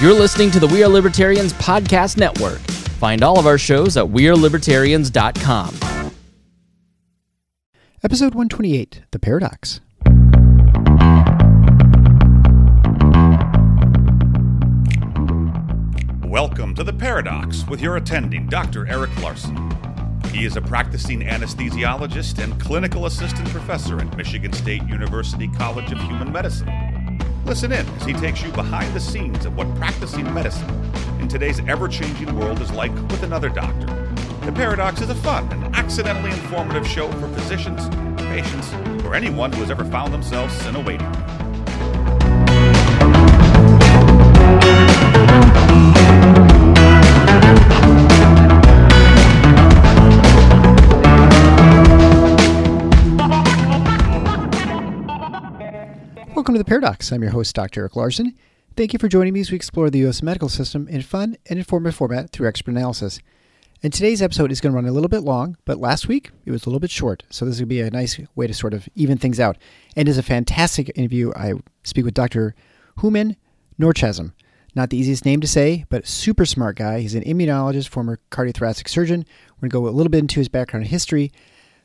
You're listening to the We Are Libertarians Podcast Network. Find all of our shows at WeareLibertarians.com. Episode 128 The Paradox. Welcome to The Paradox with your attending, Dr. Eric Larson. He is a practicing anesthesiologist and clinical assistant professor at Michigan State University College of Human Medicine. Listen in as he takes you behind the scenes of what practicing medicine in today's ever changing world is like with another doctor. The Paradox is a fun and accidentally informative show for physicians, patients, or anyone who has ever found themselves in a waiting room. Welcome to The Paradox. I'm your host, Dr. Eric Larson. Thank you for joining me as we explore the U.S. medical system in fun and informative format through expert analysis. And today's episode is going to run a little bit long, but last week it was a little bit short, so this to be a nice way to sort of even things out. And is a fantastic interview. I speak with Dr. Hooman Noorchashm. Not the easiest name to say, but super smart guy. He's an immunologist, former cardiothoracic surgeon. We're going to go a little bit into his background and history,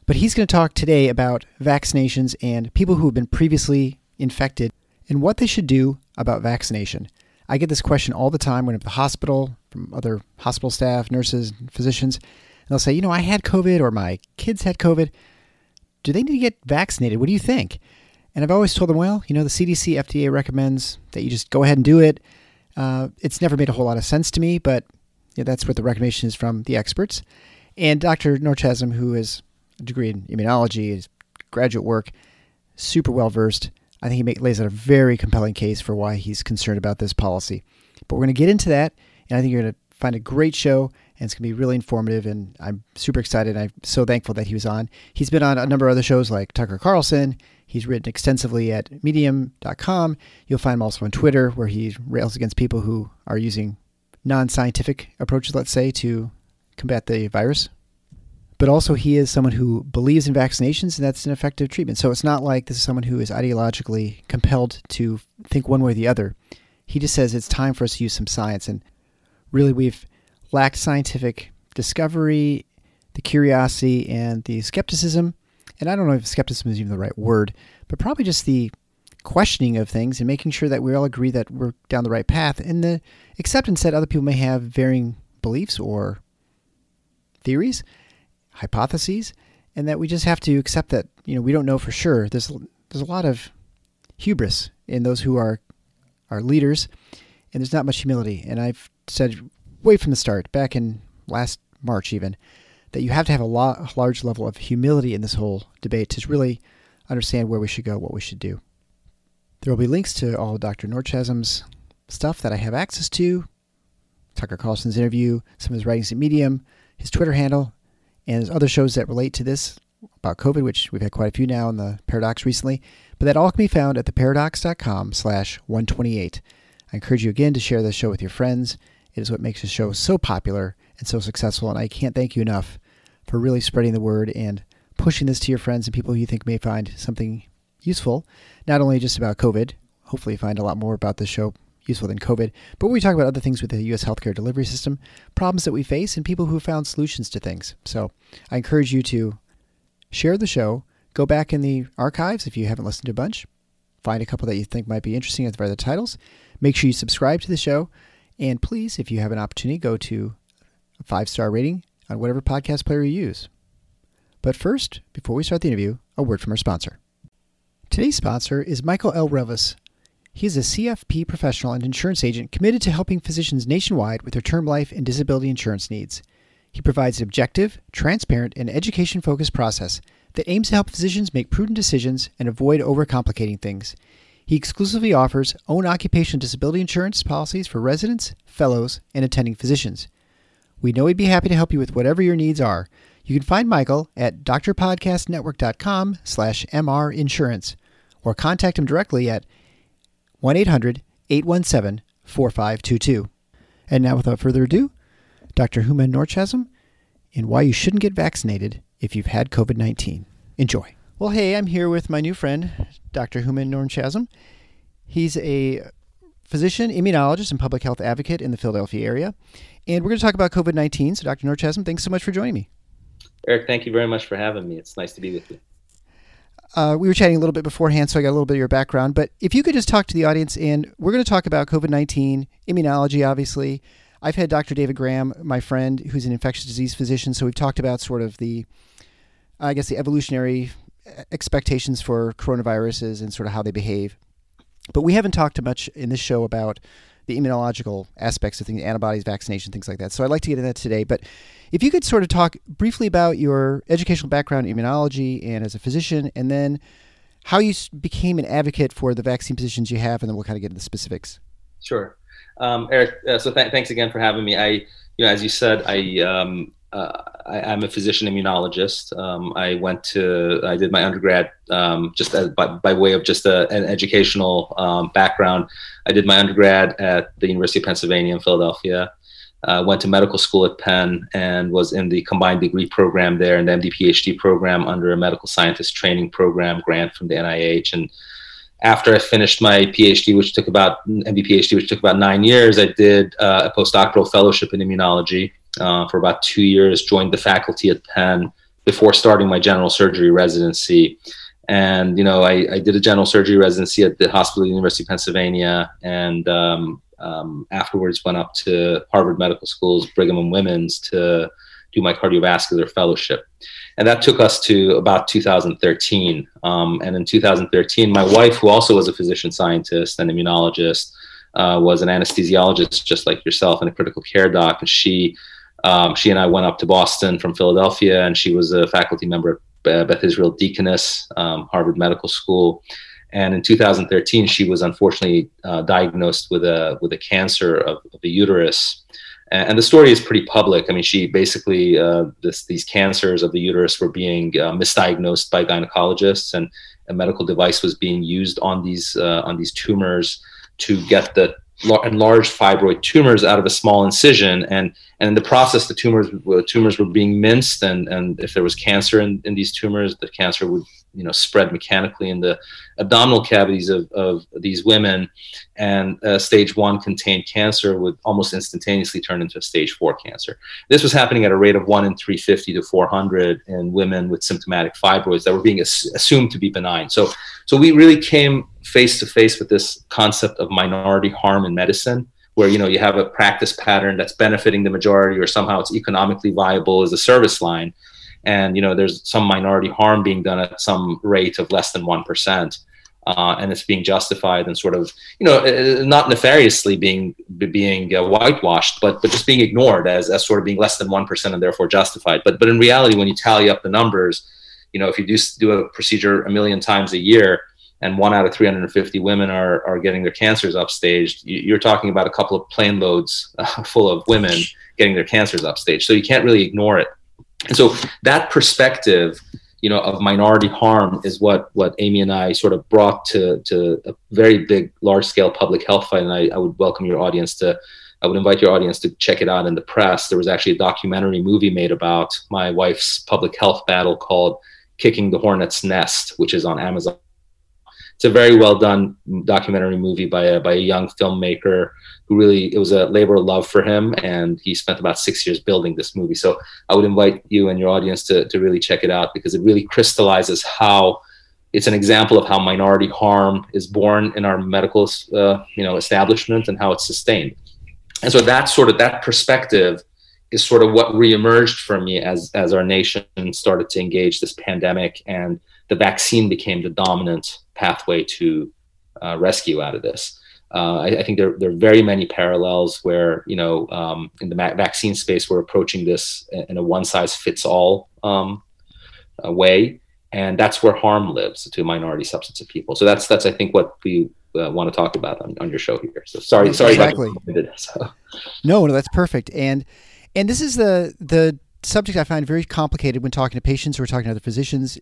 but he's going to talk today about vaccinations and people who have been previously infected and what they should do about vaccination. I get this question all the time when I'm at the hospital from other hospital staff, nurses, physicians, and they'll say, you know, I had COVID or my kids had COVID. Do they need to get vaccinated? What do you think? And I've always told them, well, you know, the CDC, FDA recommends that you just go ahead and do it. Uh, it's never made a whole lot of sense to me, but that's what the recommendation is from the experts. And Dr. Noorchashm, who is a degree in immunology, his graduate work, super well versed. I think he make, lays out a very compelling case for why he's concerned about this policy. But we're going to get into that, and I think you're going to find a great show, and it's going to be really informative. And I'm super excited. I'm so thankful that he was on. He's been on a number of other shows like Tucker Carlson. He's written extensively at Medium.com. You'll find him also on Twitter, where he rails against people who are using non-scientific approaches, let's say, to combat the virus but also he is someone who believes in vaccinations and that's an effective treatment. So it's not like this is someone who is ideologically compelled to think one way or the other. He just says it's time for us to use some science. And really, we've lacked scientific discovery, the curiosity, and the skepticism. And I don't know if skepticism is even the right word, but probably just the questioning of things and making sure that we all agree that we're down the right path. And the acceptance that other people may have varying beliefs or theories hypotheses and that we just have to accept that you know we don't know for sure. There's there's a lot of hubris in those who are are leaders and there's not much humility. And i've said way from the start back in last march even that you have to have a, lot, a large level of humility in this whole debate to really understand where we should go what we should do. There will be links to all dr Noorchashm's stuff that i have access to tucker carlson's interview some of his writings at medium his twitter handle and there's other shows that relate to this about COVID, which we've had quite a few now in the Paradox recently. But that all can be found at theparadox.com slash 128. I encourage you again to share this show with your friends. It is what makes the show so popular and so successful. And I can't thank you enough for really spreading the word and pushing this to your friends and people who you think may find something useful, not only just about COVID. Hopefully, you find a lot more about this show useful than COVID, but we talk about other things with the U.S. healthcare delivery system, problems that we face, and people who found solutions to things. So I encourage you to share the show, go back in the archives if you haven't listened to a bunch, find a couple that you think might be interesting at the titles. Make sure you subscribe to the show, and please, if you have an opportunity, go to a five star rating on whatever podcast player you use. But first, before we start the interview, a word from our sponsor. Today's sponsor is Michael L. Revis. He is a CFP professional and insurance agent committed to helping physicians nationwide with their term life and disability insurance needs. He provides an objective, transparent, and education focused process that aims to help physicians make prudent decisions and avoid overcomplicating things. He exclusively offers own occupational disability insurance policies for residents, fellows, and attending physicians. We know he'd be happy to help you with whatever your needs are. You can find Michael at drpodcastnetwork.com slash mrinsurance or contact him directly at 1 800 817 4522. And now, without further ado, Dr. Hooman Noorchashm and why you shouldn't get vaccinated if you've had COVID 19. Enjoy. Well, hey, I'm here with my new friend, Dr. Hooman Noorchashm. He's a physician, immunologist, and public health advocate in the Philadelphia area. And we're going to talk about COVID 19. So, Dr. Noorchashm, thanks so much for joining me. Eric, thank you very much for having me. It's nice to be with you. Uh, we were chatting a little bit beforehand, so I got a little bit of your background. But if you could just talk to the audience, and we're going to talk about COVID 19, immunology, obviously. I've had Dr. David Graham, my friend, who's an infectious disease physician. So we've talked about sort of the, I guess, the evolutionary expectations for coronaviruses and sort of how they behave. But we haven't talked much in this show about the immunological aspects of things, antibodies, vaccination, things like that. So I'd like to get into that today. But if you could sort of talk briefly about your educational background immunology and as a physician, and then how you became an advocate for the vaccine positions you have, and then we'll kind of get into the specifics. Sure. Um, Eric, uh, so th- thanks again for having me. I, you know, as you said, I um, uh, I, am a physician immunologist. Um, I went to, I did my undergrad um, just as, by, by, way of just a, an educational um, background. I did my undergrad at the University of Pennsylvania in Philadelphia. Uh, went to medical school at Penn and was in the combined degree program there and the MD PhD program under a medical scientist training program grant from the NIH. And after I finished my PhD, which took about MD PhD, which took about nine years, I did uh, a postdoctoral fellowship in immunology uh, for about two years, joined the faculty at Penn before starting my general surgery residency. And, you know, I, I did a general surgery residency at the Hospital of the University of Pennsylvania and um, um, afterwards went up to Harvard Medical School's Brigham and Women's to do my cardiovascular fellowship. And that took us to about 2013. Um, and in 2013, my wife, who also was a physician scientist and immunologist, uh, was an anesthesiologist just like yourself and a critical care doc. And she um, she and I went up to Boston from Philadelphia, and she was a faculty member at Beth Israel Deaconess, um, Harvard Medical School. And in 2013, she was unfortunately uh, diagnosed with a with a cancer of, of, the uterus. And the story is pretty public. I mean, she basically uh, this, these cancers of the uterus were being uh, misdiagnosed by gynecologists, and a medical device was being used on these uh, on these tumors to get the enlarged fibroid tumors out of a small incision and and in the process the tumors tumors were being minced and and if there was cancer in, in these tumors the cancer would you know spread mechanically in the abdominal cavities of, of these women and uh, stage one contained cancer would almost instantaneously turn into a stage four cancer. This was happening at a rate of 1 in 350 to 400 in women with symptomatic fibroids that were being as- assumed to be benign. So so we really came face to face with this concept of minority harm in medicine where you know you have a practice pattern that's benefiting the majority or somehow it's economically viable as a service line. And you know there's some minority harm being done at some rate of less than 1% uh, and it's being justified and sort of you know uh, not nefariously being being uh, whitewashed but but just being ignored as, as sort of being less than 1% and therefore justified. But but in reality when you tally up the numbers you know if you do do a procedure a million times a year and one out of 350 women are, are getting their cancers upstaged, you're talking about a couple of plane loads uh, full of women getting their cancers upstaged. So you can't really ignore it. And so that perspective, you know, of minority harm is what what Amy and I sort of brought to to a very big, large scale public health fight. And I, I would welcome your audience to I would invite your audience to check it out in the press. There was actually a documentary movie made about my wife's public health battle called Kicking the Hornet's Nest, which is on Amazon it's a very well done documentary movie by a by a young filmmaker who really it was a labor of love for him, and he spent about six years building this movie. So I would invite you and your audience to to really check it out because it really crystallizes how it's an example of how minority harm is born in our medical uh, you know establishment and how it's sustained. And so that sort of that perspective is sort of what reemerged for me as as our nation started to engage this pandemic and the vaccine became the dominant pathway to uh, rescue out of this. Uh, I, I, think there, there are very many parallels where, you know, um, in the ma- vaccine space, we're approaching this in a one size fits all um, uh, way. And that's where harm lives to minority subsets of people. So that's, that's I think, what we uh, want to talk about on, on your show here. So sorry, sorry exactly. so. No, no, that's perfect. And and this is the the subject I find very complicated when talking to patients or talking to other physicians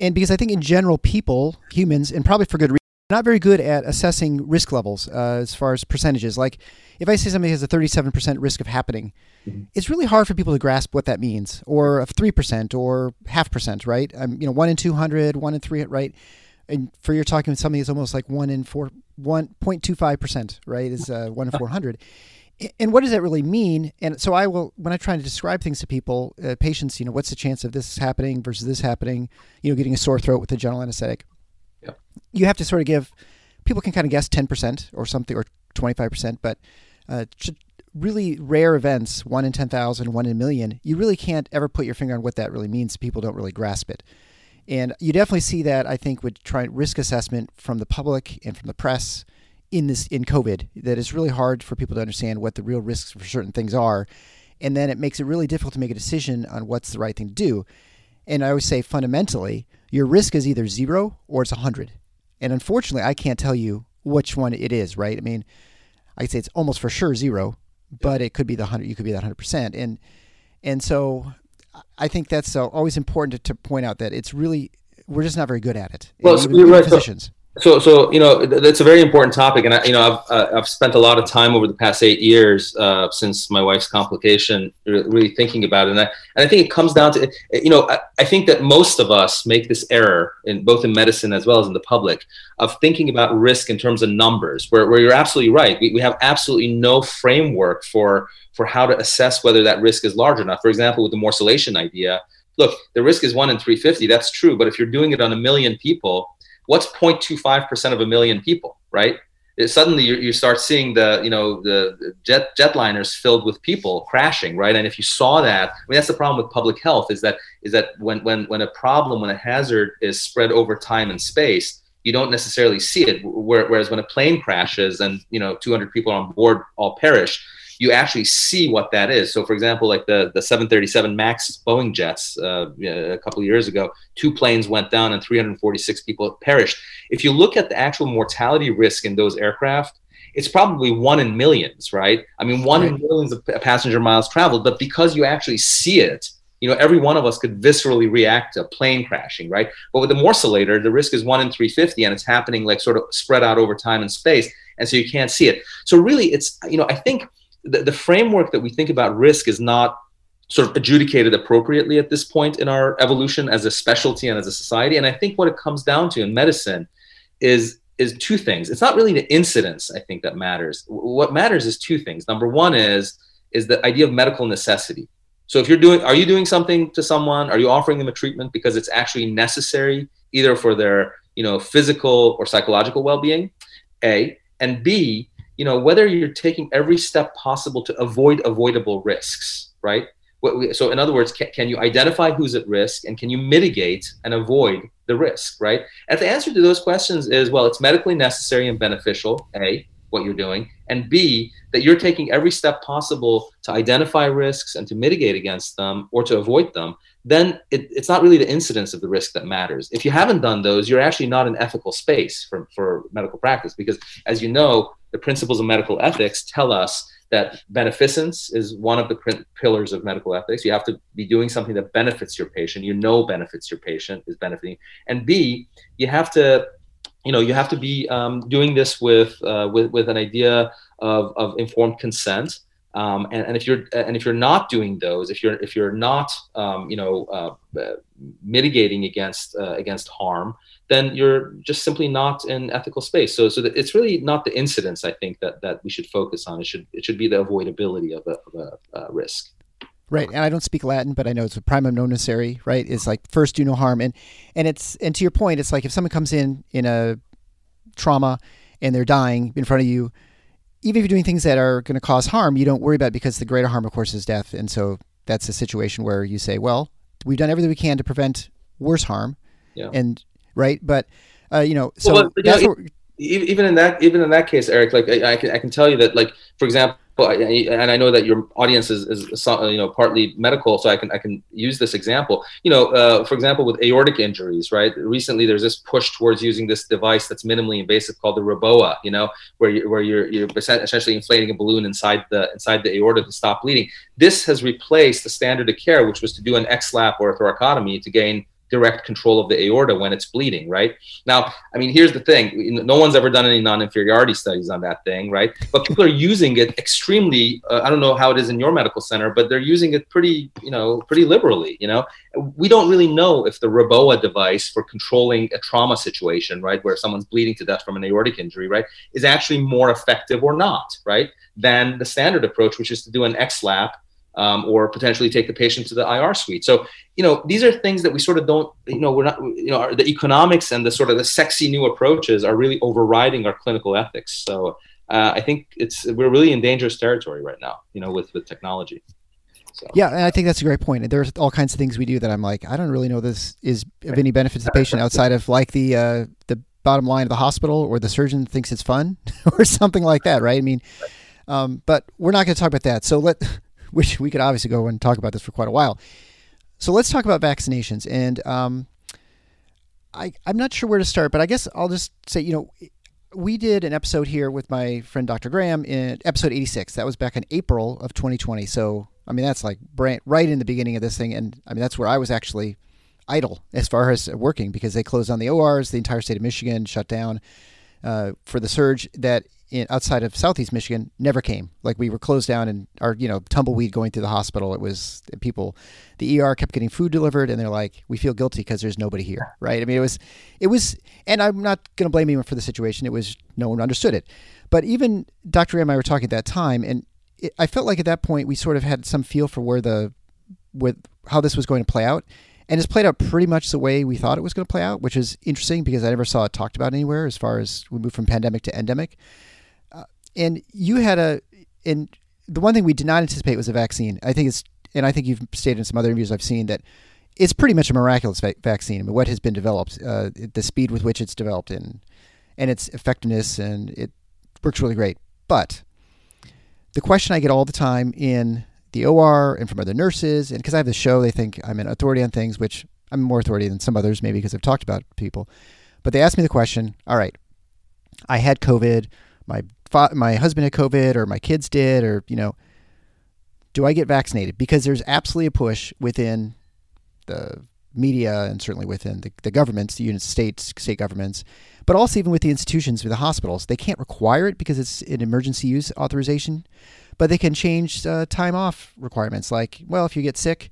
and because I think in general, people, humans, and probably for good reason, not very good at assessing risk levels uh, as far as percentages. Like if I say somebody has a 37% risk of happening, mm-hmm. it's really hard for people to grasp what that means, or of 3% or half percent, right? Um, you know, one in 200, one in three, right? And for you're talking with something that's almost like one in four, one point two five percent, right? Is uh, one in four hundred. And what does that really mean? And so I will, when I try to describe things to people, uh, patients, you know, what's the chance of this happening versus this happening? You know, getting a sore throat with a general anesthetic. Yep. You have to sort of give. People can kind of guess ten percent or something, or twenty five percent, but uh, really rare events, one in 10,000, one in a million, you really can't ever put your finger on what that really means. People don't really grasp it. And you definitely see that, I think, with trying risk assessment from the public and from the press in this in COVID, that it's really hard for people to understand what the real risks for certain things are. And then it makes it really difficult to make a decision on what's the right thing to do. And I always say fundamentally, your risk is either zero or it's a 100. And unfortunately, I can't tell you which one it is, right? I mean, I'd say it's almost for sure zero, but it could be the hundred. You could be that hundred percent, and and so I think that's uh, always important to, to, point out that it's really we're just not very good at it. Well, you're right. Physicians. So, so you know, that's a very important topic, and I, you know, I've uh, I've spent a lot of time over the past eight years uh, since my wife's complication, really thinking about it, and I, and I think it comes down to, you know, I, I think that most of us make this error in both in medicine as well as in the public of thinking about risk in terms of numbers, where, where you're absolutely right. We, we have absolutely no framework for for how to assess whether that risk is large enough. For example, with the morcellation idea, look, the risk is one in 350. That's true, but if you're doing it on a million people what's 0.25% of a million people, right? It, suddenly you, you start seeing the you know the jet jetliners filled with people crashing right and if you saw that i mean that's the problem with public health is that is that when when when a problem when a hazard is spread over time and space you don't necessarily see it whereas when a plane crashes and you know 200 people on board all perish you actually see what that is. So, for example, like the, the 737 MAX Boeing jets uh, a couple of years ago, two planes went down and 346 people perished. If you look at the actual mortality risk in those aircraft, it's probably one in millions, right? I mean, one right. in millions of passenger miles traveled, but because you actually see it, you know, every one of us could viscerally react to a plane crashing, right? But with the morcellator, the risk is one in 350 and it's happening like sort of spread out over time and space. And so you can't see it. So really it's, you know, I think the, the framework that we think about risk is not sort of adjudicated appropriately at this point in our evolution as a specialty and as a society. And I think what it comes down to in medicine is is two things. It's not really the incidence I think that matters. What matters is two things. Number one is is the idea of medical necessity. So if you're doing are you doing something to someone? Are you offering them a treatment because it's actually necessary either for their, you know, physical or psychological well-being? A and B, you know whether you're taking every step possible to avoid avoidable risks right? So in other words can, can, you identify who's at risk and can you mitigate and avoid the risk right? And the answer to those questions is well it's medically necessary and beneficial a what you're doing and b that you're taking every step possible to identify risks and to mitigate against them or to avoid them then it, it's not really the incidence of the risk that matters. If you haven't done those, you're actually not in ethical space for, for medical practice because, as you know, the principles of medical ethics tell us that beneficence is one of the pillars of medical ethics. You have to be doing something that benefits your patient. You know benefits your patient is benefiting, and B, you have to, you know, you have to be um, doing this with uh, with with an idea of of informed consent um, and, and, if you're and if you're not doing those, if you're if you're not um, you know uh, uh, mitigating against uh, against harm, then you're just simply not in ethical space. So so it's really not the incidents I think that that we should focus on. It should it should be the avoidability of a, of a risk. Right, and I don't speak Latin, but I know it's a primum non nocere. Right, is like first do no harm, and and it's and to your point, it's like if someone comes in in a trauma and they're dying in front of you, even if you're doing things that are going to cause harm, you don't worry about it because the greater harm, of course, is death. And so that's a situation where you say, well, we've done everything we can to prevent worse harm. Yeah. And right, but uh, you know, so well, that's know, even in that even in that case, Eric, like I, I, can I can tell you that like for example, and I know that your audience is, is you know partly medical, so I can I can use this example. You know, uh, for example, with aortic injuries, right? Recently, there's this push towards using this device that's minimally invasive called the REBOA. You know, where you, where you're you're essentially inflating a balloon inside the inside the aorta to stop bleeding. This has replaced the standard of care, which was to do an XLAP or a thoracotomy to gain direct control of the aorta when it's bleeding, right? Now, I mean, here's the thing: no one's ever done any non-inferiority studies on that thing, right? But people are using it extremely. Uh, I don't know how it is in your medical center, but they're using it pretty, you know, pretty liberally. You know, we don't really know if the REBOA device for controlling a trauma situation, right, where someone's bleeding to death from an aortic injury, right, is actually more effective or not, right, than the standard approach, which is to do an X XLAP um, or potentially take the patient to the IR suite. So, you know, these are things that we sort of don't, you know, we're not, you know, the economics and the sort of the sexy new approaches are really overriding our clinical ethics. So, uh, I think it's we're really in dangerous territory right now, you know, with with technology. So. Yeah, and I think that's a great point. There's all kinds of things we do that I'm like, I don't really know this is of any benefit to the patient outside of like the uh, the bottom line of the hospital or the surgeon thinks it's fun or something like that, right? I mean, um, but we're not going to talk about that. So let which we could obviously go and talk about this for quite a while. So let's talk about vaccinations. And um, I, I'm not sure where to start, but I guess I'll just say, you know, we did an episode here with my friend Dr. Graham in episode 86. That was back in April of 2020. So, I mean, that's like right in the beginning of this thing. And I mean, that's where I was actually idle as far as working because they closed down the ORs, the entire state of Michigan shut down uh, for the surge that in, outside of Southeast Michigan never came. Like we were closed down and our, you know, tumbleweed going through the hospital. It was people, the ER kept getting food delivered and they're like, we feel guilty because there's nobody here. Right. I mean, it was, it was, and I'm not going to blame anyone for the situation. It was, no one understood it. But even Dr. and I were talking at that time and it, I felt like at that point we sort of had some feel for where the, with how this was going to play out and it's played out pretty much the way we thought it was going to play out, which is interesting because I never saw it talked about anywhere as far as we moved from pandemic to endemic. And you had a, and the one thing we did not anticipate was a vaccine. I think it's, and I think you've stated in some other interviews I've seen that it's pretty much a miraculous va- vaccine. I mean, what has been developed, uh, the speed with which it's developed, and and its effectiveness, and it works really great. But the question I get all the time in the OR and from other nurses, and because I have the show, they think I'm an authority on things, which I'm more authority than some others, maybe because I've talked about people. But they ask me the question: All right, I had COVID. My fa- my husband had COVID or my kids did, or, you know, do I get vaccinated? Because there's absolutely a push within the media and certainly within the, the governments, the United States, state governments, but also even with the institutions, with the hospitals. They can't require it because it's an emergency use authorization, but they can change uh, time off requirements. Like, well, if you get sick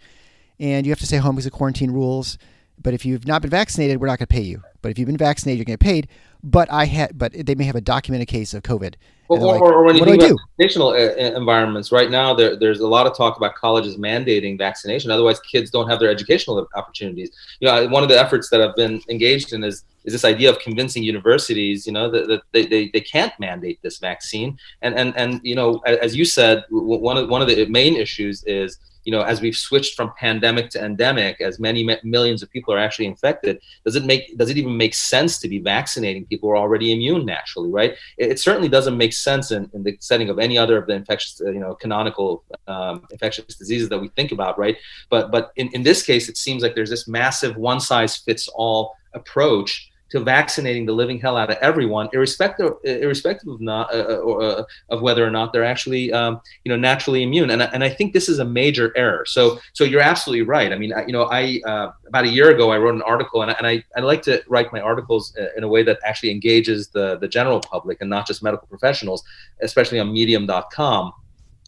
and you have to stay home because of quarantine rules, but if you've not been vaccinated, we're not going to pay you. But if you've been vaccinated, you're going to get paid but I had, but they may have a documented case of COVID. Well, or, like, or, when you think do about educational uh, environments, right now there, there's a lot of talk about colleges mandating vaccination. Otherwise, kids don't have their educational opportunities. You know, one of the efforts that I've been engaged in is is this idea of convincing universities, you know, that, that they, they, they can't mandate this vaccine. And and and you know, as you said, one of one of the main issues is you know, as we've switched from pandemic to endemic, as many millions of people are actually infected, does it make does it even make sense to be vaccinating people who are already immune naturally, right? It, it certainly doesn't make sense in, in, the setting of any other of the infectious, uh, you know, canonical um, infectious diseases that we think about, right? But but in, in this case, it seems like there's this massive one size fits all approach to vaccinating the living hell out of everyone, irrespective irrespective of not uh, uh, or, uh, of whether or not they're actually um, you know naturally immune. And and I think this is a major error. So so you're absolutely right. I mean, I, you know, I uh, about a year ago I wrote an article, and I, and I I like to write my articles uh, in a way that actually engages the the general public and not just medical professionals, especially on Medium.com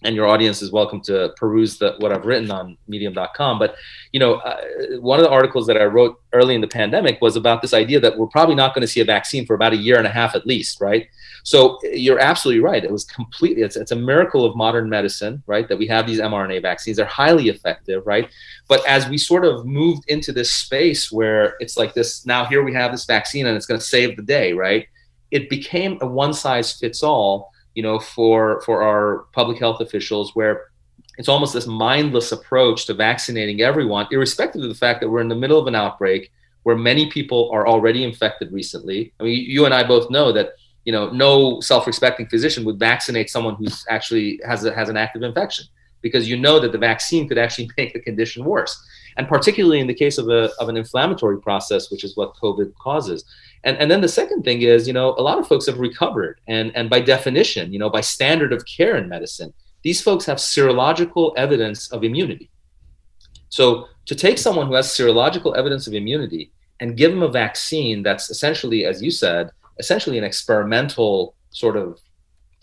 and your audience is welcome to peruse the, what I've written on medium.com. But, you know, uh, one of the articles that I wrote early in the pandemic was about this idea that we're probably not going to see a vaccine for about a year and a half at least, right? So you're absolutely right. It was completely, it's, it's a miracle of modern medicine, right? That we have these mRNA vaccines. They're highly effective, right? But as we sort of moved into this space where it's like this, now here we have this vaccine and it's going to save the day, right? It became a one size fits all you know, for for our public health officials, where it's almost this mindless approach to vaccinating everyone, irrespective of the fact that we're in the middle of an outbreak where many people are already infected recently. I mean, you and I both know that you know no self-respecting physician would vaccinate someone who's actually has a, has an active infection because you know that the vaccine could actually make the condition worse and particularly in the case of, a, of an inflammatory process which is what covid causes and, and then the second thing is, you know, a lot of folks have recovered. And, and by definition, you know, by standard of care in medicine, these folks have serological evidence of immunity. So to take someone who has serological evidence of immunity and give them a vaccine that's essentially, as you said, essentially an experimental sort of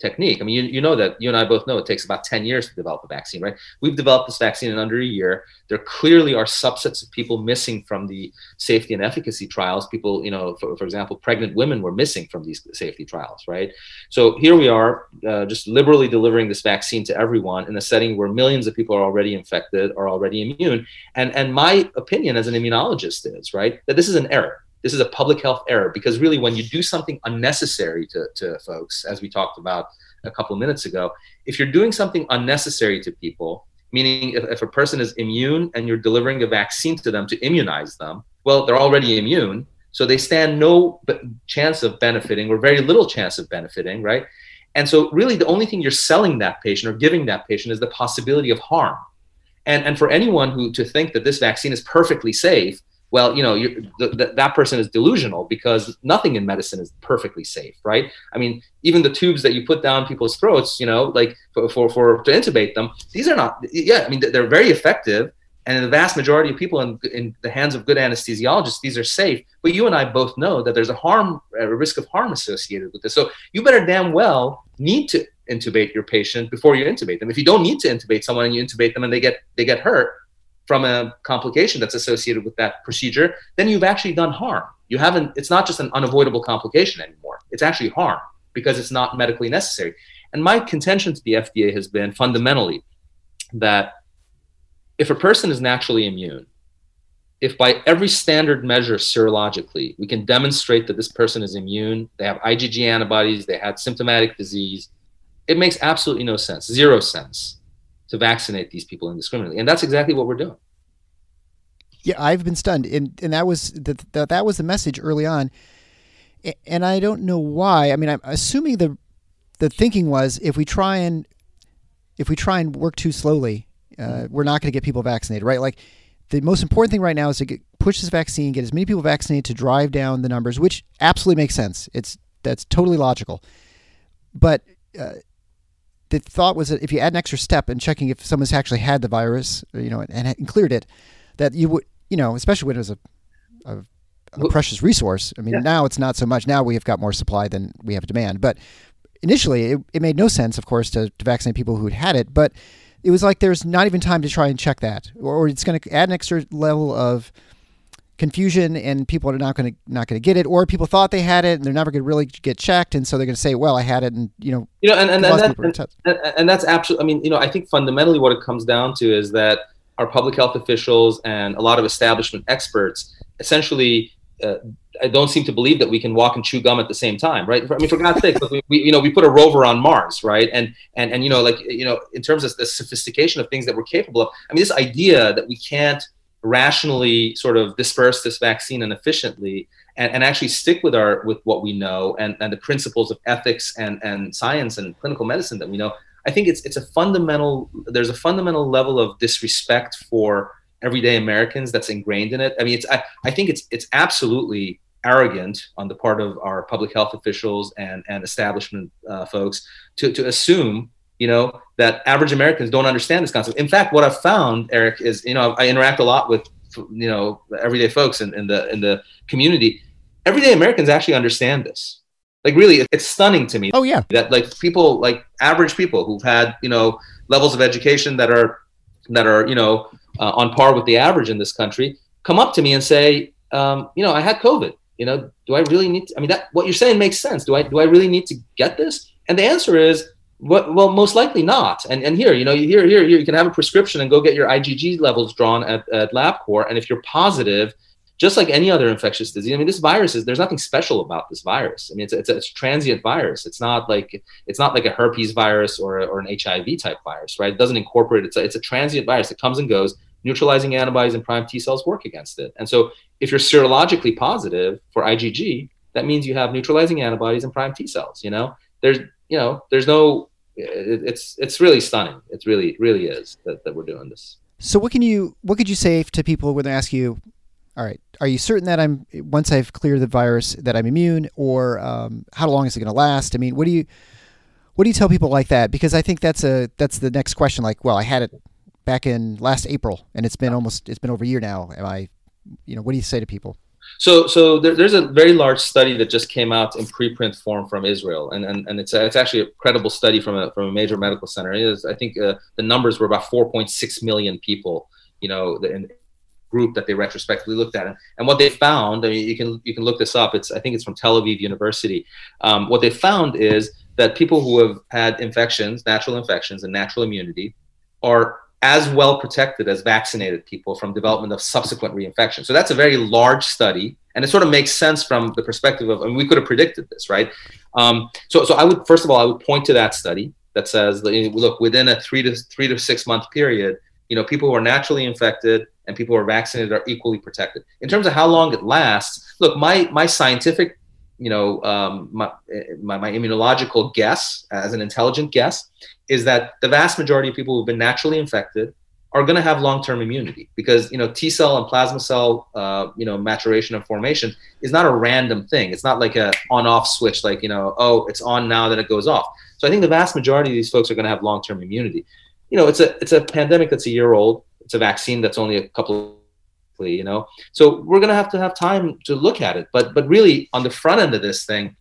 technique. I mean, you, you know that you and I both know it takes about 10 years to develop a vaccine, right? We've developed this vaccine in under a year. There clearly are subsets of people missing from the safety and efficacy trials. People, you know, for, for example, pregnant women were missing from these safety trials, right? So here we are, uh, just liberally delivering this vaccine to everyone in a setting where millions of people are already infected, are already immune. And, and my opinion as an immunologist is, right, that this is an error this is a public health error because really when you do something unnecessary to, to folks as we talked about a couple of minutes ago if you're doing something unnecessary to people meaning if, if a person is immune and you're delivering a vaccine to them to immunize them well they're already immune so they stand no chance of benefiting or very little chance of benefiting right? And so really the only thing you're selling that patient or giving that patient is the possibility of harm. And, and for anyone who to think that this vaccine is perfectly safe well, you know, the, that person is delusional because nothing in medicine is perfectly safe, right? I mean, even the tubes that you put down people's throats, you know, like for, for, for to intubate them, these are not, yeah, I mean, they're very effective. And the vast majority of people in, in the hands of good anesthesiologists, these are safe. But you and I both know that there's a harm, a risk of harm associated with this. So you better damn well need to intubate your patient before you intubate them. If you don't need to intubate someone and you intubate them and they get they get hurt, from a complication that's associated with that procedure, then you've actually done harm. You haven't, it's not just an unavoidable complication anymore. It's actually harm because it's not medically necessary. And my contention to the FDA has been fundamentally that if a person is naturally immune, if by every standard measure serologically, we can demonstrate that this person is immune, they have IgG antibodies, they had symptomatic disease, it makes absolutely no sense, zero sense to vaccinate these people indiscriminately. And that's exactly what we're doing. Yeah, I've been stunned, and and that was the, the, that was the message early on, and I don't know why. I mean, I'm assuming the the thinking was if we try and if we try and work too slowly, uh, we're not going to get people vaccinated, right? Like the most important thing right now is to get, push this vaccine, get as many people vaccinated to drive down the numbers, which absolutely makes sense. It's that's totally logical, but. Uh, the thought was that if you add an extra step in checking if someone's actually had the virus, you know, and, and cleared it, that you would, you know, especially when it was a, a, a precious resource. I mean, yeah. now it's not so much. Now we have got more supply than we have demand. But initially, it, it made no sense, of course, to, to vaccinate people who'd had it. But it was like there's not even time to try and check that, or, or it's going to add an extra level of confusion and people are not going to not going to get it or people thought they had it and they're never going to really get checked and so they're going to say well i had it and you know you know and and, and, that, and, and that's absolutely i mean you know i think fundamentally what it comes down to is that our public health officials and a lot of establishment experts essentially uh, I don't seem to believe that we can walk and chew gum at the same time, right? I mean, for God's sake, we, we, you know, we put a rover on Mars, right? And and and you know, like you know, in terms of the sophistication of things that we're capable of, I mean, this idea that we can't rationally sort of disperse this vaccine and efficiently and, and actually stick with our with what we know and, and the principles of ethics and, and science and clinical medicine that we know i think it's it's a fundamental there's a fundamental level of disrespect for everyday americans that's ingrained in it. I mean it's i, I think it's it's absolutely arrogant on the part of our public health officials and and establishment uh, folks to to assume you know that average Americans don't understand this concept. In fact, what I've found, Eric, is you know I interact a lot with you know everyday folks in, in the in the community. Everyday Americans actually understand this. Like really, it's stunning to me. Oh yeah, that like people like average people who've had you know levels of education that are that are you know uh, on par with the average in this country come up to me and say, um, you know, I had COVID. You know, do I really need? To, I mean, that what you're saying makes sense. Do I do I really need to get this? And the answer is what, well, most likely not. And and here, you know, here, here, here, you can have a prescription and go get your IgG levels drawn at, at LabCorp. And if you're positive, just like any other infectious disease, I mean, this virus is there's nothing special about this virus. I mean, it's a, it's a, it's a transient virus. It's not like it's not like a herpes virus or, or an HIV type virus, right? It doesn't incorporate. It's a, it's a transient virus. It comes and goes. Neutralizing antibodies and prime T cells work against it. And so, if you're serologically positive for IgG, that means you have neutralizing antibodies and prime T cells. You know, there's you know, there's no. It, it's it's really stunning. It really really is that, that we're doing this. So what can you what could you say to people when they ask you, all right, are you certain that I'm once I've cleared the virus that I'm immune, or um, how long is it going to last? I mean, what do you what do you tell people like that? Because I think that's a that's the next question. Like, well, I had it back in last April, and it's been almost it's been over a year now. Am I, you know, what do you say to people? So, so there, there's a very large study that just came out in preprint form from Israel, and and, and it's a, it's actually a credible study from a from a major medical center. It is, I think uh, the numbers were about 4.6 million people, you know, in group that they retrospectively looked at, and what they found. I mean, you can you can look this up. It's I think it's from Tel Aviv University. Um, what they found is that people who have had infections, natural infections, and natural immunity, are as well protected as vaccinated people from development of subsequent reinfection. So that's a very large study, and it sort of makes sense from the perspective of, I mean, we could have predicted this, right? Um, so, so I would first of all, I would point to that study that says, look, within a three to three to six month period, you know, people who are naturally infected and people who are vaccinated are equally protected. In terms of how long it lasts, look, my my scientific you know, um, my, my, my, immunological guess, as an intelligent guess, is that the vast majority of people who've been naturally infected are going to have long-term immunity because you know T cell and plasma cell uh, you know maturation and formation is not a random thing. It's not like a on-off switch, like you know, oh, it's on now, then it goes off. So I think the vast majority of these folks are going to have long-term immunity. You know, it's a it's a pandemic that's a year old. It's a vaccine that's only a couple you know so we're going to have to have time to look at it but but really on the front end of this thing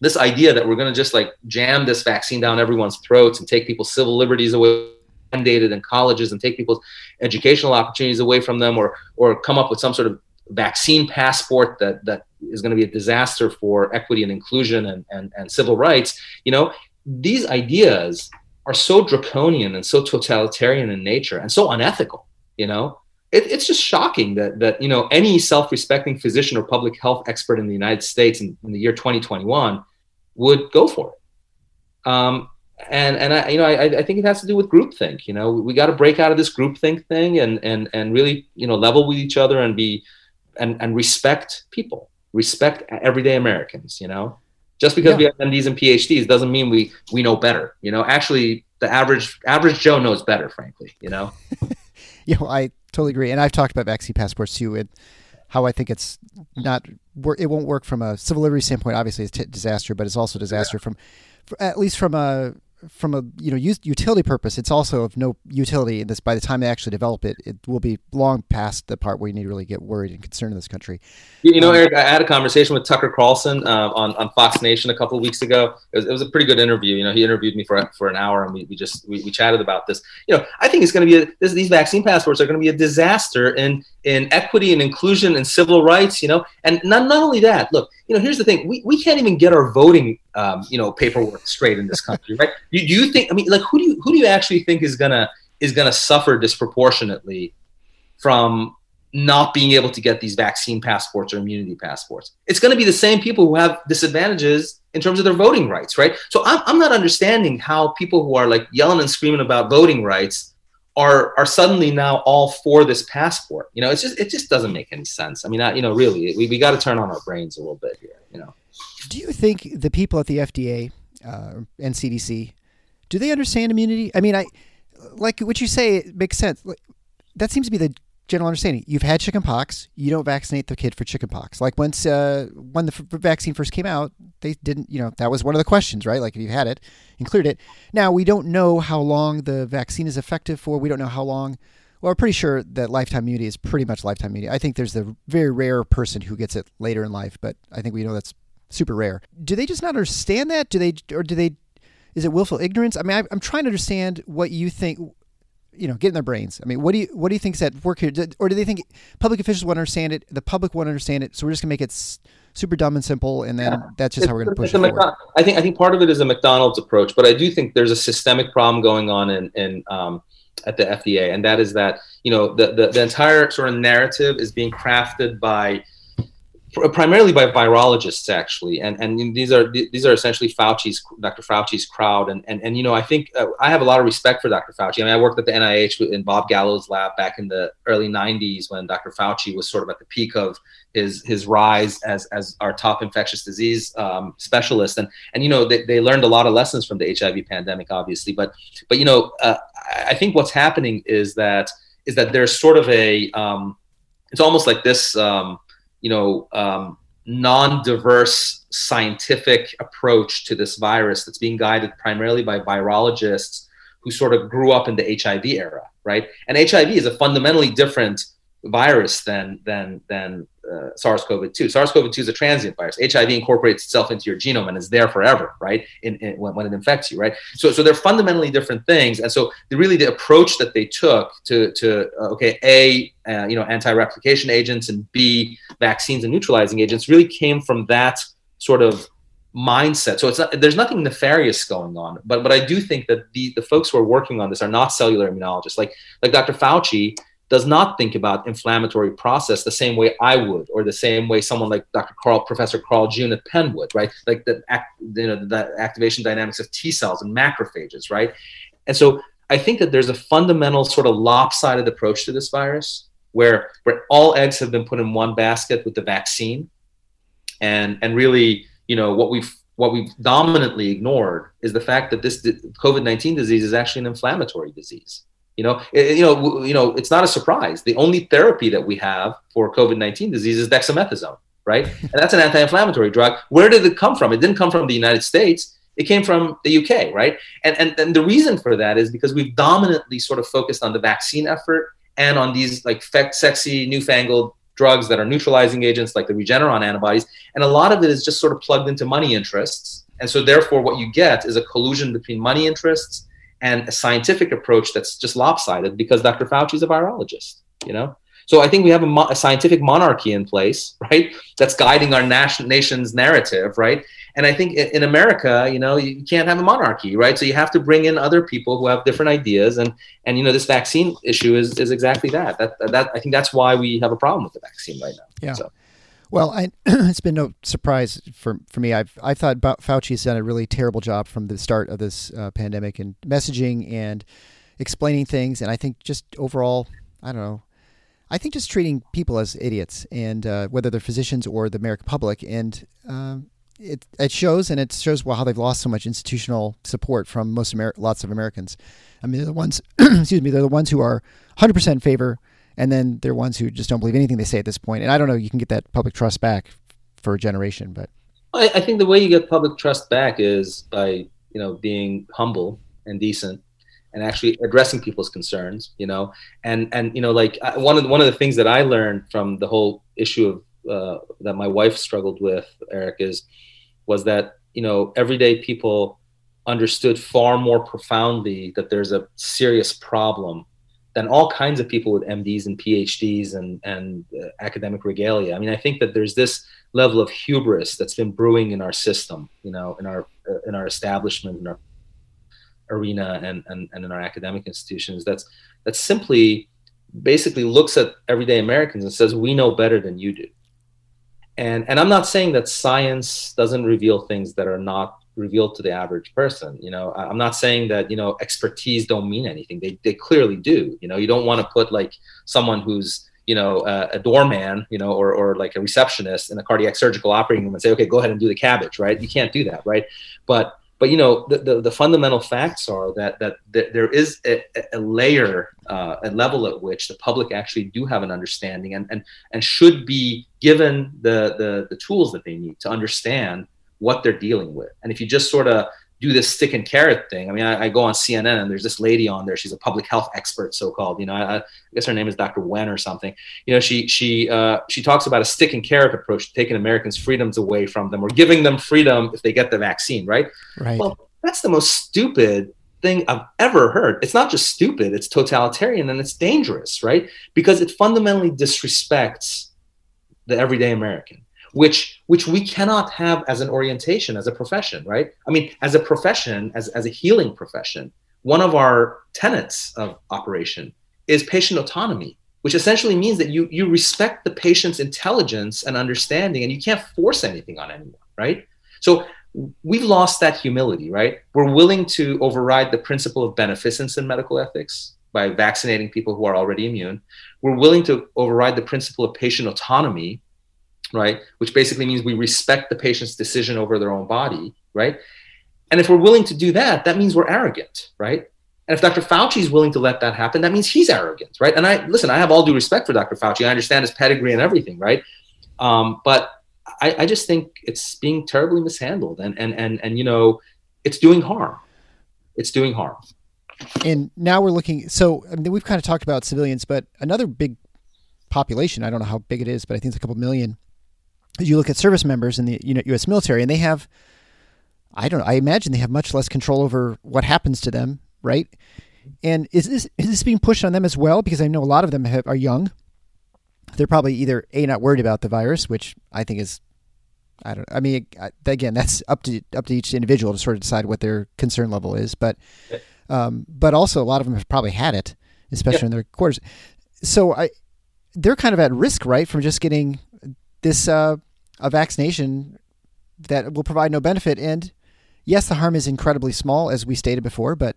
this idea that we're going to just like jam this vaccine down everyone's throats and take people's civil liberties away mandated in colleges and take people's educational opportunities away from them or or come up with some sort of vaccine passport that that is going to be a disaster for equity and inclusion and, and, and civil rights you know? These ideas are so draconian and so totalitarian in nature and so unethical you know it, it's just shocking that that you know any self-respecting physician or public health expert in the United States in, in the year 2021 would go for it. Um, and and I you know I, I think it has to do with groupthink. You know we, we got to break out of this groupthink thing and and and really you know level with each other and be and and respect people, respect everyday Americans. You know, just because yeah. we have MDs and PhDs doesn't mean we we know better. You know, actually the average average Joe knows better. Frankly, you know. you know, I totally agree. And I've talked about vaccine passports too, and how I think it's not it won't work from a civil liberty standpoint. Obviously, it's a disaster, but it's also a disaster yeah. from, at least from a from a you know utility purpose, it's also of no utility in this. By the time they actually develop it, it will be long past the part where you need to really get worried and concerned in this country. You know, um, Eric, I had a conversation with Tucker Carlson uh, on on Fox Nation a couple of weeks ago. It was, it was, a pretty good interview. You know, he interviewed me for for an hour, and we, we just we, we chatted about this. You know, I think it's going to be a, this, these vaccine passports are going to be a disaster in in equity and inclusion and civil rights. You know, and not not only that. Look, you know, here's the thing: we, we can't even get our voting, um, you know, paperwork straight in this country, right? Do, do you think? I mean, like, who do you who do you actually think is gonna is gonna suffer disproportionately from not being able to get these vaccine passports or immunity passports? It's going to be the same people who have disadvantages in terms of their voting rights, right? So I'm I'm not understanding how people who are like yelling and screaming about voting rights are are suddenly now all for this passport. You know, it's just it just doesn't make any sense. I mean, I, you know, really, we, we got to turn on our brains a little bit here. You know. Do you think the people at the FDA uh, and CDC do they understand immunity? I mean, I like what you say. It makes sense. Like, That seems to be the general understanding. You've had chickenpox. You don't vaccinate the kid for chickenpox. Like once uh, when the f- vaccine first came out, they didn't. You know, that was one of the questions, right? Like if you had it, include it. Now we don't know how long the vaccine is effective for. We don't know how long. Well, we're pretty sure that lifetime immunity is pretty much lifetime immunity. I think there's the very rare person who gets it later in life, but I think we know that's super rare. Do they just not understand that? Do they, or do they? Is it willful ignorance? I mean, I, I'm trying to understand what you think you know get in their brains. I mean, what do you what do you think's at work here? Or do they think public officials want to understand it, the public want to understand it, so we're just gonna make it s- super dumb and simple, and then yeah. that's just it's, how we're gonna push it forward. I think I think part of it is a McDonald's approach, but I do think there's a systemic problem going on in in um, at the FDA, and that is that you know the, the the entire sort of narrative is being crafted by primarily by virologists actually and and these are these are essentially Fauci's Dr. Fauci's crowd and and, and you know I think uh, I have a lot of respect for Dr. Fauci I mean I worked at the NIH in Bob Gallo's lab back in the early 90s when Dr. Fauci was sort of at the peak of his his rise as as our top infectious disease um, specialist and and you know they, they learned a lot of lessons from the HIV pandemic obviously but but you know uh, I think what's happening is that is that there's sort of a um, it's almost like this um, you know um, non-diverse scientific approach to this virus that's being guided primarily by virologists who sort of grew up in the HIV era, right? And HIV is a fundamentally different virus than than than uh, SARS-CoV-2. SARS-CoV-2 is a transient virus. HIV incorporates itself into your genome and is there forever, right? In, in, when, when, it infects you, right? So, so they're fundamentally different things. And so, the, really, the approach that they took to, to uh, okay, a, uh, you know, anti-replication agents and b, vaccines and neutralizing agents, really came from that sort of mindset. So it's not, there's nothing nefarious going on. But but I do think that the the folks who are working on this are not cellular immunologists. Like like Dr. Fauci does not think about inflammatory process the same way I would, or the same way someone like Dr. Carl, Professor Carl June at Penn would, right? Like the, you know, the activation dynamics of T cells and macrophages, right? And so I think that there's a fundamental sort of lopsided approach to this virus where, where all eggs have been put in one basket with the vaccine. And, and really, you know, what we've what we've dominantly ignored is the fact that this COVID-19 disease is actually an inflammatory disease you know, it, you know, you know, it's not a surprise. The only therapy that we have for COVID-19 disease is dexamethasone, right? and that's an anti-inflammatory drug. Where did it come from? It didn't come from the United States. It came from the UK, right? And, and, and the reason for that is because we've dominantly sort of focused on the vaccine effort and on these like sexy, newfangled drugs that are neutralizing agents like the Regeneron antibodies. And a lot of it is just sort of plugged into money interests. And so, therefore, what you get is a collusion between money interests and a scientific approach that's just lopsided because Dr. Fauci is a virologist, you know? So I think we have a, mo- a, scientific monarchy in place, right? That's guiding our nation- nation's narrative, right? And I think in, in America, you know, you can't have a monarchy, right? So you have to bring in other people who have different ideas, and and you know, this vaccine issue is is exactly that. That that I think that's why we have a problem with the vaccine right now. Yeah. So. Well, I, it's been no surprise for, for me. I've I thought Fauci has done a really terrible job from the start of this uh, pandemic and messaging and explaining things, and I think just overall, I don't know. I think just treating people as idiots, and uh, whether they're physicians or the American public, and um, it it shows, and it shows well how they've lost so much institutional support from most Amer- lots of Americans. I mean, they're the ones, excuse me, they're the ones who are 100% in favor and then there are ones who just don't believe anything they say at this point. And I don't know, you can get that public trust back for a generation, but I, I think the way you get public trust back is by you know being humble and decent and actually addressing people's concerns you know and and you know like one of the, one of the things that i learned from the whole issue of uh, that my wife struggled with eric is was that you know everyday people understood far more profoundly that there's a serious problem than all kinds of people with MDs and PhDs and, and uh, academic regalia. I mean, I think that there's this level of hubris that's been brewing in our system, you know, in our uh, in our establishment, in our arena, and, and and in our academic institutions. That's that simply basically looks at everyday Americans and says, "We know better than you do." And and I'm not saying that science doesn't reveal things that are not revealed to the average person you know? I'm not saying that you know expertise don't mean anything. They, they clearly do you know? You don't want to put like someone who's you know uh, a doorman you know or, or like a receptionist in a cardiac surgical operating room and say okay go ahead and do the CABG right? You can't do that right? But but you know the, the, the fundamental facts are that that, that there is a, a layer uh, a level at which the public actually do have an understanding and and, and should be given the, the the tools that they need to understand what they're dealing with. And if you just sort of do this stick and carrot thing, I mean, I, I, go on CNN and there's this lady on there. She's a public health expert, so called. You know, I, I, guess her name is Dr. Wen or something. You know, she she uh, she talks about a stick and carrot approach taking Americans' freedoms away from them or giving them freedom if they get the vaccine. Right. Right. Well, that's the most stupid thing I've ever heard. It's not just stupid; it's totalitarian and it's dangerous. Right. Because it fundamentally disrespects the everyday American which which we cannot have as an orientation as a profession right? I mean as a profession as, as a healing profession one of our tenets of operation is patient autonomy which essentially means that you you respect the patient's intelligence and understanding and you can't force anything on anyone right? So we've lost that humility right? We're willing to override the principle of beneficence in medical ethics by vaccinating people who are already immune. We're willing to override the principle of patient autonomy right? Which basically means we respect the patient's decision over their own body, right? And if we're willing to do that, that means we're arrogant, right? And if Dr. Fauci is willing to let that happen, that means he's arrogant, right? And I listen, I have all due respect for Dr. Fauci. I understand his pedigree and everything, right? Um, but I, I just think it's being terribly mishandled, and and and and you know, it's doing harm. It's doing harm. and now we're looking. So I mean, we've kind of talked about civilians, but another big population. I don't know how big it is, but I think it's a couple million. You look at service members in the U.S. military, and they have. I don't. know, I imagine they have much less control over what happens to them, right? And is this is this being pushed on them as well? Because I know a lot of them have, are young. They're probably either a not worried about the virus, which I think is I don't. I mean, again, that's up to up to each individual to sort of decide what their concern level is. But, um, but also a lot of them have probably had it, especially in their quarters. So I, they're kind of at risk, right, from just getting this uh, a vaccination that will provide no benefit. And yes, the harm is incredibly small, as we stated before. But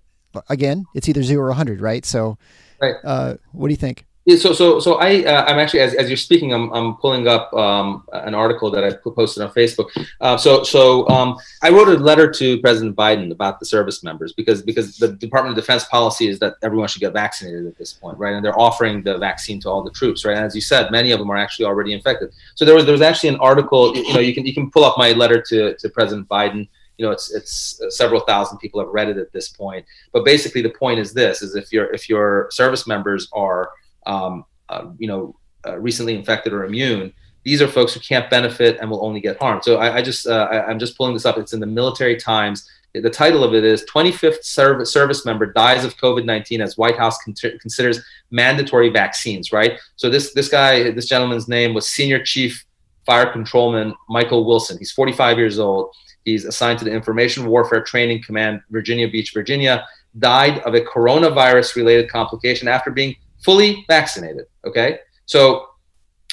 again, it's either zero or hundred, right? So, right. Uh, what do you think? Yeah, so so so I uh, I'm actually as, as you're speaking I'm, I'm pulling up um, an article that I posted on Facebook. Uh, so so um, I wrote a letter to President Biden about the service members because because the Department of Defense policy is that everyone should get vaccinated at this point, right? And they're offering the vaccine to all the troops, right? And as you said, many of them are actually already infected. So there was there was actually an article. You know, you can you can pull up my letter to to President Biden you know it's it's uh, several thousand people have read it at this point but basically the point is this is if your if your service members are um, uh, you know, uh, recently infected or immune, these are folks who can't benefit and will only get harmed. So I, I just uh, I, am just pulling this up. It's in the Military Times. The title of it is 25th service, service member dies of COVID-19 as White House con- considers mandatory vaccines. Right. So this this guy, this gentleman's name was Senior Chief Fire Controlman Michael Wilson. He's 45 years old. He's assigned to the Information Warfare Training Command, Virginia Beach, Virginia. Died of a coronavirus-related complication after being fully vaccinated. Okay, so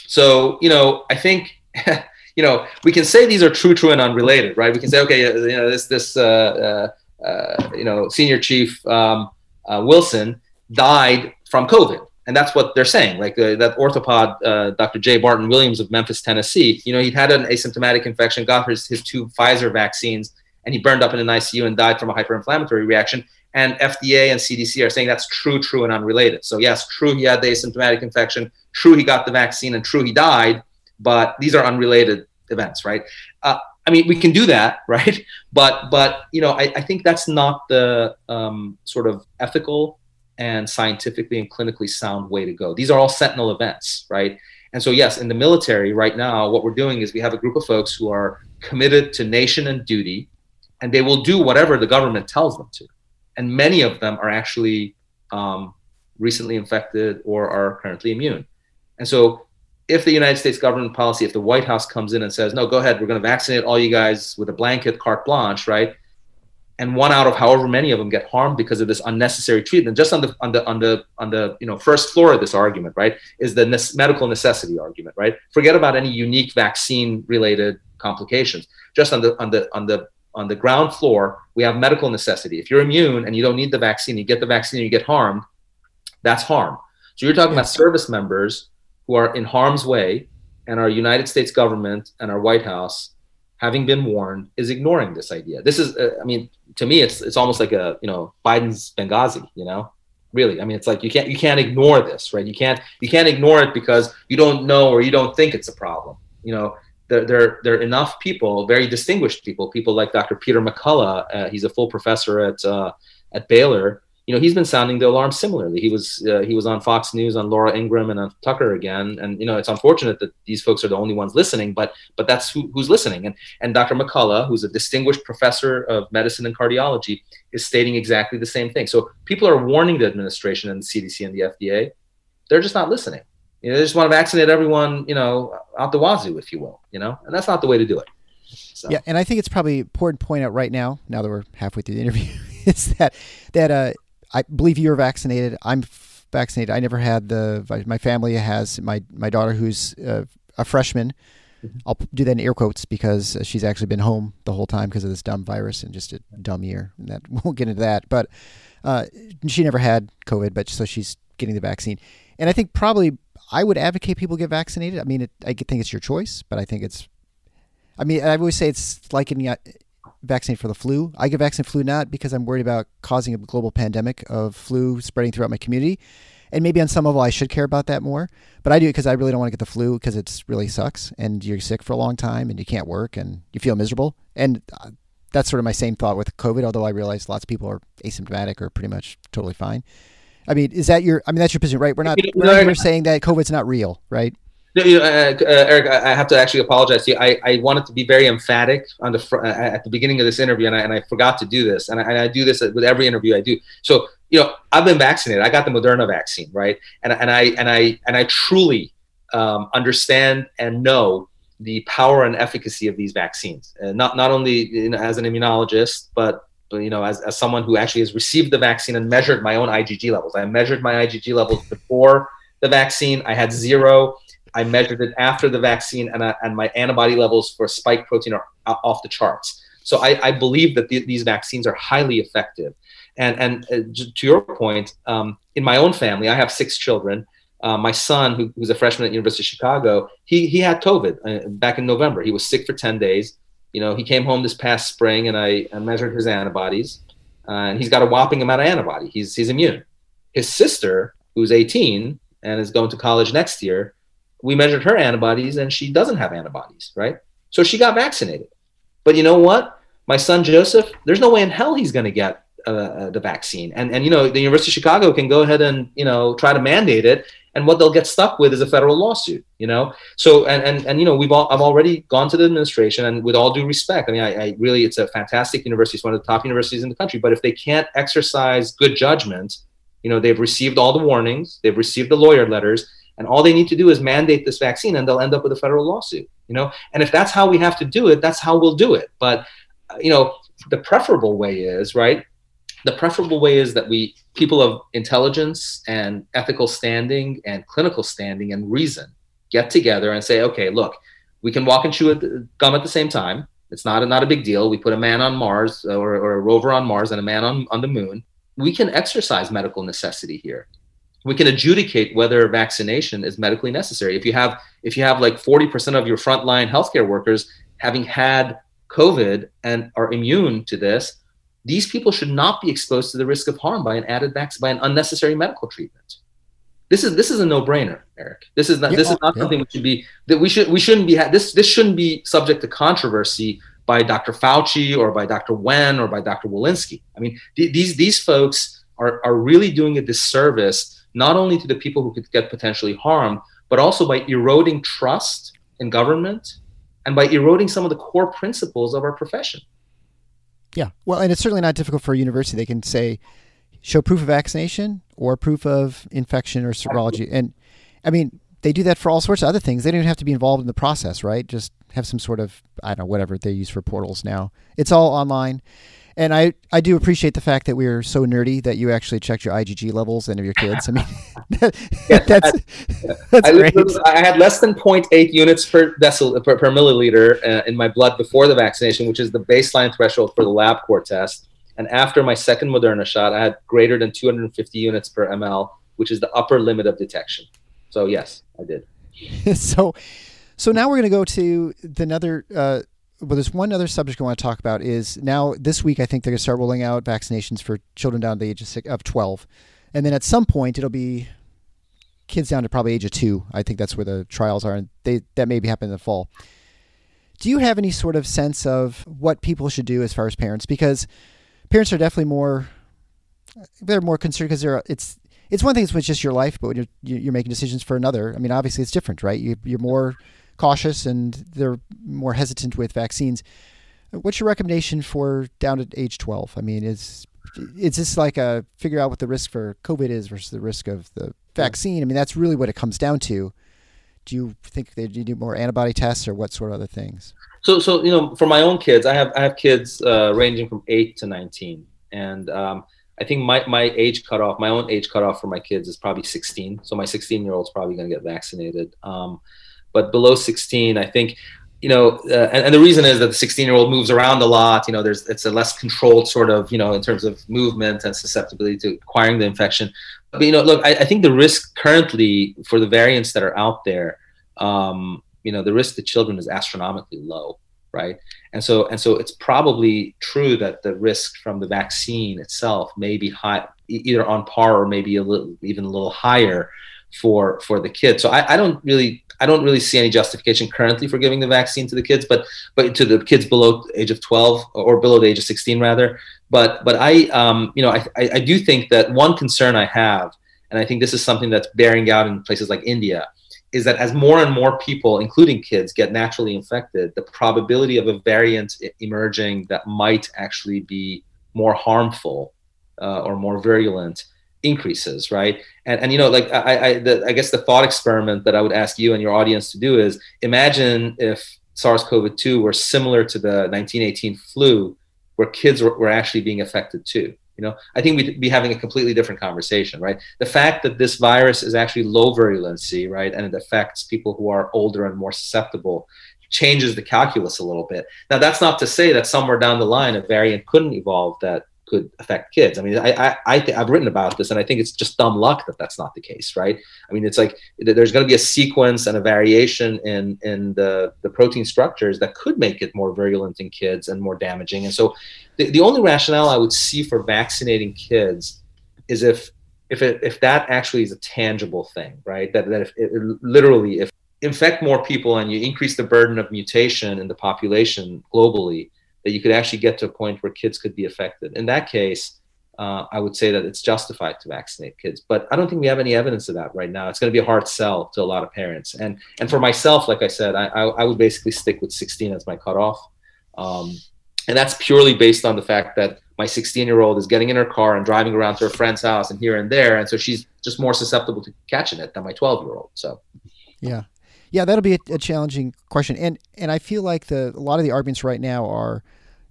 so you know I think you know we can say these are true, true, and unrelated, right? We can say okay, you know this this uh, uh, uh, you know senior chief um, uh, Wilson died from COVID. And that's what they're saying. Like uh, that orthopod, uh, Dr. J. Barton Williams of Memphis, Tennessee, you know, he'd had an asymptomatic infection, got his, his two Pfizer vaccines, and he burned up in an ICU and died from a hyperinflammatory reaction. And FDA and CDC are saying that's true, true, and unrelated. So, yes, true, he had the asymptomatic infection. True, he got the vaccine, and true, he died. But these are unrelated events, right? Uh, I mean, we can do that, right? But, but you know, I, I think that's not the um, sort of ethical and scientifically and clinically sound way to go. These are all sentinel events, right? And so, yes, in the military right now, what we're doing is we have a group of folks who are committed to nation and duty, and they will do whatever the government tells them to and many of them are actually um, recently infected or are currently immune. And so, if the United States government policy, if the White House comes in and says, "No, go ahead, we're going to vaccinate all you guys with a blanket carte blanche," right? And one out of however many of them get harmed because of this unnecessary treatment, just on the on the on the on the you know first floor of this argument, right, is the ne- medical necessity argument, right? Forget about any unique vaccine related complications. Just on the on the on the on the ground floor, we have medical necessity. If you're immune and you don't need the vaccine, you get the vaccine you get harmed, that's harm. So you're talking about service members who are in harm's way and our United States government and our White House, having been warned, is ignoring this idea. This is, uh, I mean, to me, it's it's almost like a you know Biden's Benghazi. You know, really. I mean, it's like you can't you can't ignore this, right? You can't you can't ignore it because you don't know or you don't think it's a problem. You know, there, there, there are enough people, very distinguished people, people like Dr. Peter McCullough. Uh, he's a full professor at uh, at Baylor. You know, he's been sounding the alarm similarly. He was uh, he was on Fox News on Laura Ingraham and on Tucker again. And you know, it's unfortunate that these folks are the only ones listening, but but that's who, who's listening. And and Dr. McCullough, who's a distinguished professor of medicine and cardiology, is stating exactly the same thing. So people are warning the administration and the CDC and the FDA. They're just not listening. You know, they just want to vaccinate everyone, you know, out the wazoo, if you will, you know, and that's not the way to do it. So. Yeah, and I think it's probably important to point out right now, now that we're halfway through the interview, is that that uh, I believe you're vaccinated. I'm vaccinated. I never had the. My family has my my daughter who's uh, a freshman. Mm-hmm. I'll do that in air quotes because she's actually been home the whole time because of this dumb virus and just a dumb year. And that won't get into that, but uh, she never had COVID, but so she's getting the vaccine. And I think probably I would advocate people get vaccinated. I mean, it, I think it's your choice, but I think it's. I mean, I always say it's like getting vaccinated for the flu. I get vaccinated flu not because I'm worried about causing a global pandemic of flu spreading throughout my community, and maybe on some level I should care about that more. But I do it because I really don't want to get the flu because it's really sucks and you're sick for a long time and you can't work and you feel miserable. And uh, that's sort of my same thought with COVID. Although I realize lots of people are asymptomatic or pretty much totally fine. I mean, is that your? I mean, that's your position, right? We're not. We're not here saying that COVID's not real, right? No, you know, uh, uh, Eric, I have to actually apologize to you. I, I wanted to be very emphatic on the fr- uh, at the beginning of this interview, and I, and I forgot to do this, and I, and I do this with every interview I do. So, you know, I've been vaccinated. I got the Moderna vaccine, right? And and I and I and I truly um, understand and know the power and efficacy of these vaccines. And not not only you know, as an immunologist, but you know, as, as someone who actually has received the vaccine and measured my own IgG levels. I measured my IgG levels before the vaccine. I had zero. I measured it after the vaccine, and, and my antibody levels for spike protein are off the charts. So I, I believe that the, these vaccines are highly effective. And, and uh, to your point, um, in my own family, I have six children. Uh, my son, who, who's a freshman at University of Chicago, he, he had COVID uh, back in November. He was sick for 10 days you know, he came home this past spring and I, I measured his antibodies, uh, and he's got a whopping amount of antibody. He's he's immune. His sister, who's 18 and is going to college next year, we measured her antibodies and she doesn't have antibodies, right? So she got vaccinated. But you know what? My son Joseph, there's no way in hell he's going to get uh, uh, the vaccine. And and you know, the University of Chicago can go ahead and you know try to mandate it, and what they'll get stuck with is a federal lawsuit you know? So and and, and you know we've all i've already gone to the administration and with all due respect i mean I, I, really it's a fantastic university it's one of the top universities in the country but if they can't exercise good judgment you know they've received all the warnings they've received the lawyer letters and all they need to do is mandate this vaccine and they'll end up with a federal lawsuit you know? And if that's how we have to do it that's how we'll do it. But you know the preferable way is right the preferable way is that we people of intelligence and ethical standing and clinical standing and reason get together and say okay look we can walk and chew gum at the same time. It's not a, not a big deal. We put a man on mars uh, or, or a rover on mars and a man on, on the moon. We can exercise medical necessity here. We can adjudicate whether vaccination is medically necessary. If you have if you have like 40% of your frontline healthcare workers having had covid and are immune to this these people should not be exposed to the risk of harm by an added vaccine, by an unnecessary medical treatment. This is this is a no-brainer, Eric. This is not yeah, this is not yeah. something we should be that we should we shouldn't be this this shouldn't be subject to controversy by Dr. Fauci or by Dr. Wen or by Dr. Walensky. I mean, th- these these folks are are really doing a disservice not only to the people who could get potentially harmed, but also by eroding trust in government and by eroding some of the core principles of our profession. Yeah. Well, and it's certainly not difficult for a university. They can say, show proof of vaccination or proof of infection or serology. And I mean, they do that for all sorts of other things. They don't even have to be involved in the process, right? Just have some sort of, I don't know, whatever they use for portals now. It's all online. And I, I do appreciate the fact that we are so nerdy that you actually checked your IgG levels and of your kids. I mean, yeah, that's, that's I, great. I had less than 0.8 units per decil per, per milliliter uh, in my blood before the vaccination, which is the baseline threshold for the LabCorp test. And after my second Moderna shot, I had greater than 250 units per ml, which is the upper limit of detection. So yes, I did. so, so now we're going to go to the another. Uh, well, there's one other subject I want to talk about is now this week I think they're going to start rolling out vaccinations for children down to the age of, six, of 12. And then at some point it'll be kids down to probably age of two. I think that's where the trials are. And they, that may be happening in the fall. Do you have any sort of sense of what people should do as far as parents? Because parents are definitely more, they're more concerned because they're, it's, it's one thing it's just your life, but when you're, you're making decisions for another, I mean, obviously it's different, right? You, you're more cautious and they're more hesitant with vaccines. What's your recommendation for down to age 12? I mean, is is this like a figure out what the risk for COVID is versus the risk of the vaccine? I mean, that's really what it comes down to. Do you think they do more antibody tests or what sort of other things? So, so you know, for my own kids, I have I have kids uh, ranging from eight to nineteen, and um, I think my my age cutoff, my own age cutoff for my kids is probably sixteen. So my sixteen year old is probably going to get vaccinated. Um, but below 16, I think, you know, uh, and, and, the reason is that the 16 year old moves around a lot. You know, there's it's a less controlled sort of, you know, in terms of movement and susceptibility to acquiring the infection. But you know, look, I, I think the risk currently for the variants that are out there, um, you know, the risk to children is astronomically low, right? And so and so it's probably true that the risk from the vaccine itself may be high, either on par or maybe a little even a little higher for for the kids. So I, I don't really I don't really see any justification currently for giving the vaccine to the kids, but but to the kids below the age of 12 or below the age of 16 rather. But but I um, you know I, I do think that one concern I have, and I think this is something that's bearing out in places like India, is that as more and more people, including kids, get naturally infected, the probability of a variant emerging that might actually be more harmful uh, or more virulent increases, right? And and you know, like I I, the, I guess the thought experiment that I would ask you and your audience to do is imagine if SARS-CoV-2 were similar to the 1918 flu, where kids were, were actually being affected too. You know, I think we'd be having a completely different conversation, right? The fact that this virus is actually low virulency, right, and it affects people who are older and more susceptible changes the calculus a little bit. Now, that's not to say that somewhere down the line a variant couldn't evolve that could affect kids. I mean, I I, I th- I've written about this, and I think it's just dumb luck that that's not the case, right? I mean, it's like there's going to be a sequence and a variation in in the the protein structures that could make it more virulent in kids and more damaging. And so, the, the only rationale I would see for vaccinating kids is if if it if that actually is a tangible thing, right? That that if it, literally if infect more people and you increase the burden of mutation in the population globally that you could actually get to a point where kids could be affected. In that case, uh, I would say that it's justified to vaccinate kids, but I don't think we have any evidence of that right now. It's going to be a hard sell to a lot of parents, and and for myself, like I said, I, I, I would basically stick with 16 as my cutoff, um, and that's purely based on the fact that my 16 year old is getting in her car and driving around to her friend's house and here and there, and so she's just more susceptible to catching it than my 12 year old. So, yeah, yeah, that'll be a, a, challenging question, and and I feel like the a lot of the arguments right now are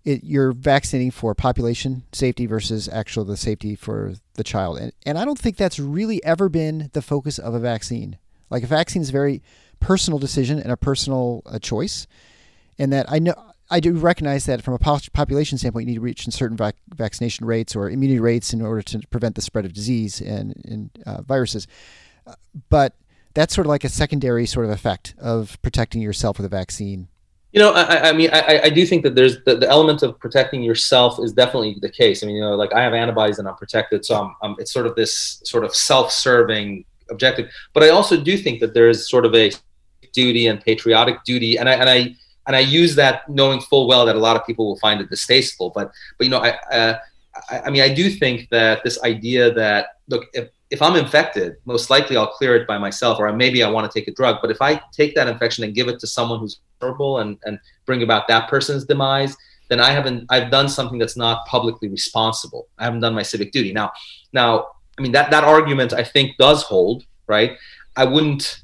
it, you're vaccinating for population safety versus actual the safety for the child, and and I don't think that's really ever been the focus of a vaccine. Like a vaccine is a very personal decision and a personal uh, choice, and that I know I do recognize that from a population standpoint, you need to reach certain vac- vaccination rates or immunity rates in order to prevent the spread of disease and, and uh, viruses. But that's sort of like a secondary sort of effect of protecting yourself with a vaccine. You know, I, I mean, I, I, do think that there's the, the, element of protecting yourself is definitely the case. I mean, you know, like I have antibodies and I'm protected, so I'm, I'm it's sort of this sort of self-serving objective. But I also do think that there is sort of a duty and patriotic duty, and I and I and I use that knowing full well that a lot of people will find it distasteful. But but you know, I uh, I, I mean, I do think that this idea that look, if if I'm infected, most likely I'll clear it by myself, or maybe I want to take a drug. But if I take that infection and give it to someone who's vulnerable and, and bring about that person's demise, then I haven't I've done something that's not publicly responsible. I haven't done my civic duty. Now, now, I mean that that argument I think does hold, right? I wouldn't,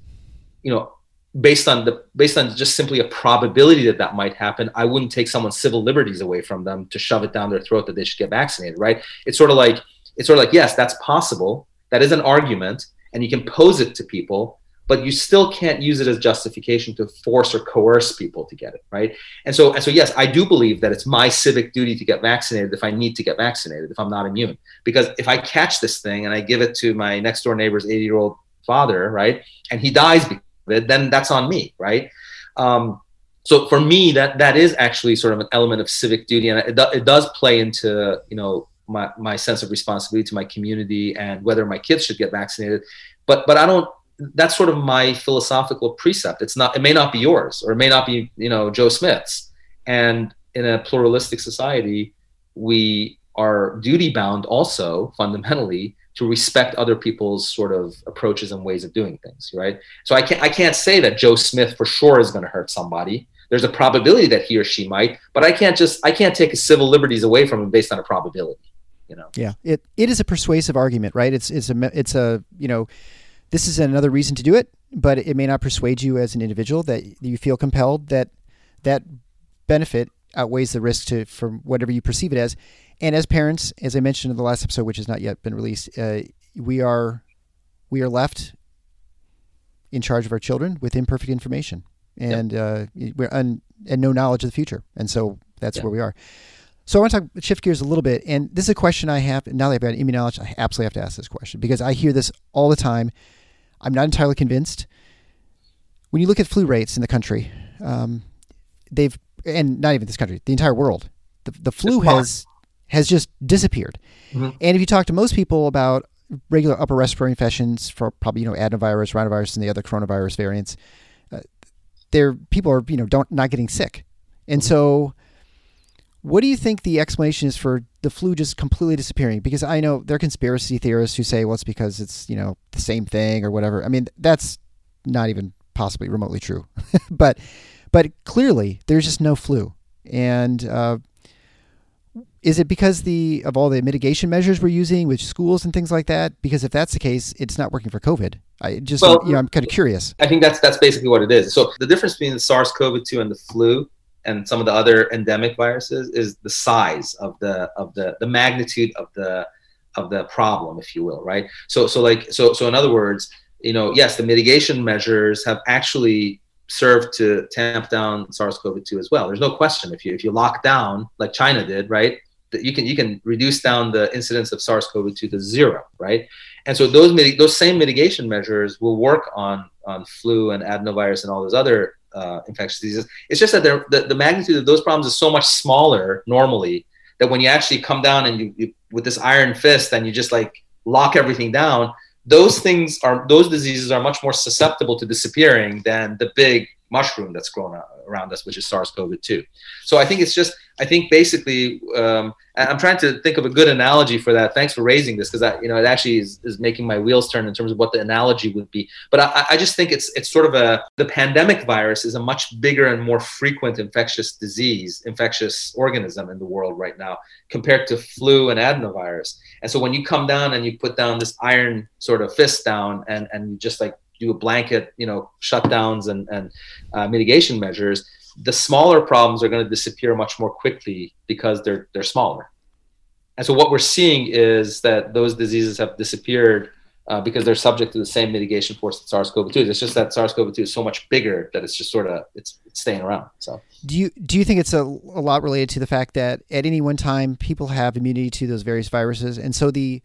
you know, based on the based on just simply a probability that that might happen, I wouldn't take someone's civil liberties away from them to shove it down their throat that they should get vaccinated, right? It's sort of like it's sort of like yes, that's possible that is an argument, and you can pose it to people, but you still can't use it as justification to force or coerce people to get it, right? And so, and so, yes, I do believe that it's my civic duty to get vaccinated if I need to get vaccinated if I'm not immune, because if I catch this thing and I give it to my next door neighbor's 80 year old father, right, and he dies because of it, then that's on me, right? Um, so for me, that that is actually sort of an element of civic duty, and it, it does play into you know my, my sense of responsibility to my community and whether my kids should get vaccinated. But but I don't that's sort of my philosophical precept. It's not it may not be yours or it may not be, you know, Joe Smith's. And in a pluralistic society, we are duty bound also fundamentally to respect other people's sort of approaches and ways of doing things, right? So I can't I can't say that Joe Smith for sure is going to hurt somebody. There's a probability that he or she might, but I can't just I can't take civil liberties away from him based on a probability you know. Yeah, it it is a persuasive argument, right? It's it's a it's a you know, this is another reason to do it, but it may not persuade you as an individual that you feel compelled that that benefit outweighs the risk to from whatever you perceive it as. And as parents, as I mentioned in the last episode, which has not yet been released, uh, we are we are left in charge of our children with imperfect information and yep. uh, we're un, and no knowledge of the future, and so that's yep. where we are. So I want to talk, shift gears a little bit, and this is a question I have now that I've got immunology. I absolutely have to ask this question because I hear this all the time. I'm not entirely convinced. When you look at flu rates in the country, um, they've and not even this country, the entire world, the, the flu has has just disappeared. Mm-hmm. And if you talk to most people about regular upper respiratory infections for probably you know adenovirus, rhinovirus, and the other coronavirus variants, uh, there people are you know don't not getting sick, and so what do you think the explanation is for the flu just completely disappearing? Because I know there are conspiracy theorists who say, well, it's because it's you know the same thing or whatever. I mean, that's not even possibly remotely true, but but clearly there's just no flu, and uh, is it because the of all the mitigation measures we're using with schools and things like that? Because if that's the case, it's not working for COVID. I just well, you know I'm kind of curious. I think that's that's basically what it is. So the difference between the SARS-CoV-2 and the flu and some of the other endemic viruses is the size of the of the the magnitude of the of the problem if you will right? So so like so so in other words you know yes the mitigation measures have actually served to tamp down SARS-CoV-2 as well. There's no question. If you if you lock down like China did right that you can you can reduce down the incidence of SARS-CoV-2 to zero right? And so those those same mitigation measures will work on on flu and adenovirus and all those other uh, infectious diseases. It's just that the, the magnitude of those problems is so much smaller normally that when you actually come down and you, you with this iron fist and you just like lock everything down, those things are those diseases are much more susceptible to disappearing than the big mushroom that's grown around us, which is SARS-CoV-2. So I think it's just I think basically um, I'm trying to think of a good analogy for that. Thanks for raising this because you know it actually is, is making my wheels turn in terms of what the analogy would be. But I, I just think it's it's sort of a the pandemic virus is a much bigger and more frequent infectious disease, infectious organism in the world right now compared to flu and adenovirus. And so when you come down and you put down this iron sort of fist down and and you just like do a blanket, you know, shutdowns and and uh, mitigation measures the smaller problems are going to disappear much more quickly because they're they're smaller. And so what we're seeing is that those diseases have disappeared uh, because they're subject to the same mitigation force that SARS-CoV-2 is. It's just that SARS-CoV-2 is so much bigger that it's just sort of it's, it's staying around. So do you do you think it's a, a lot related to the fact that at any one time people have immunity to those various viruses, and so the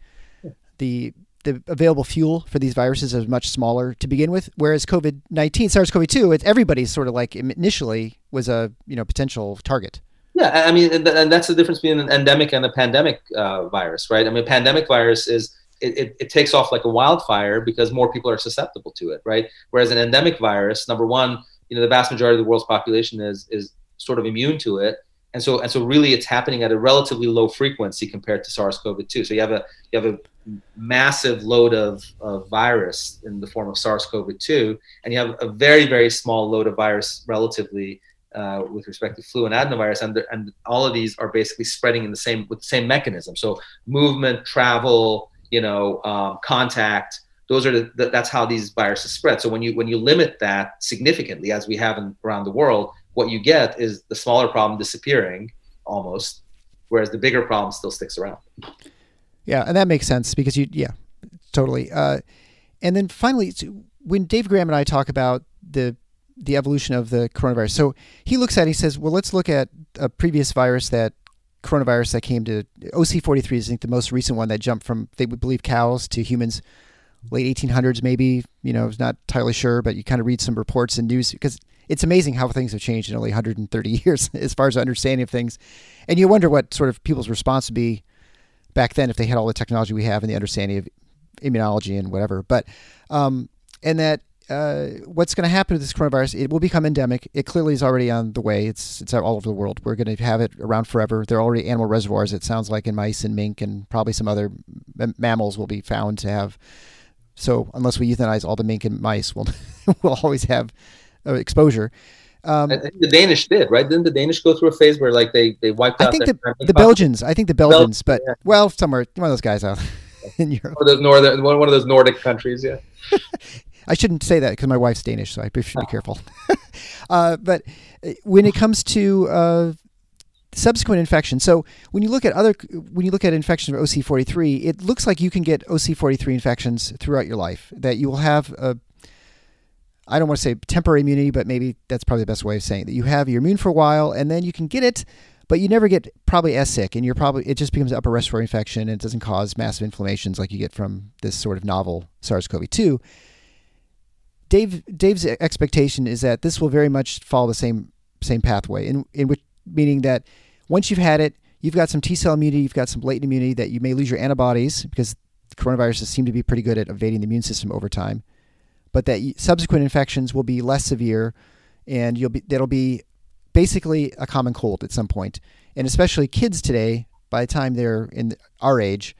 the the available fuel for these viruses is much smaller to begin with. Whereas COVID nineteen, SARS CoV two, it's everybody's sort of like initially was a you know potential target. Yeah, I mean, and that's the difference between an endemic and a pandemic uh, virus, right? I mean, a pandemic virus is it, it, it, takes off like a wildfire because more people are susceptible to it, right? Whereas an endemic virus, number one, you know, the vast majority of the world's population is is sort of immune to it, and so and so really it's happening at a relatively low frequency compared to SARS-CoV-2. So you have a you have a massive load of, of virus in the form of SARS-CoV-2, and you have a very very small load of virus relatively uh, with respect to flu and adenovirus, and and all of these are basically spreading in the same with the same mechanism. So movement, travel, you know, um, contact. Those are the, the, that's how these viruses spread. So when you when you limit that significantly, as we have in, around the world, what you get is the smaller problem disappearing almost, whereas the bigger problem still sticks around. Yeah, and that makes sense because you, yeah, totally. Uh, and then finally, when Dave Graham and I talk about the the evolution of the coronavirus, so he looks at, it, he says, well, let's look at a previous virus that coronavirus that came to OC43 is I think the most recent one that jumped from they would believe cows to humans late 1800s maybe you know not entirely sure but you kind of read some reports and news because it's amazing how things have changed in only 130 years as far as understanding of things. And you wonder what sort of people's response would be back then if they had all the technology we have and the understanding of immunology and whatever. But, um, and that uh, what's going to happen with this coronavirus? It will become endemic. It clearly is already on the way. It's it's all over the world. We're going to have it around forever. There are already animal reservoirs. It sounds like in mice and mink and probably some other m- mammals will be found to have. So unless we euthanize all the mink and mice, we'll we'll always have uh, exposure. Um, I think the Danish did, right? Didn't the Danish go through a phase where like they they wiped out? I think the, the Belgians. I think the Belgians, but yeah. well, somewhere one of those guys out in Europe. One of those northern, one of those Nordic countries, yeah. I shouldn't say that because my wife's Danish, so I should be oh. careful. uh, but uh, when it comes to uh, subsequent infection, so when you look at other, when you look at infections of OC43, it looks like you can get OC43 infections throughout your life. That you will have a I don't want to say temporary immunity, but maybe that's probably the best way of saying it. That you have you're immune for a while, and then you can get it, but you never get probably as sick, and you're probably it just becomes upper respiratory infection, and it doesn't cause massive inflammations like you get from this sort of novel SARS-CoV-2. Dave Dave's expectation is that this will very much follow the same same pathway, in in which meaning that once you've had it, you've got some T cell immunity, you've got some latent immunity that you may lose your antibodies because coronaviruses seem to be pretty good at evading the immune system over time, but that subsequent infections will be less severe, and you'll be that'll be basically a common cold at some point. And especially kids today, by the time they're in our age,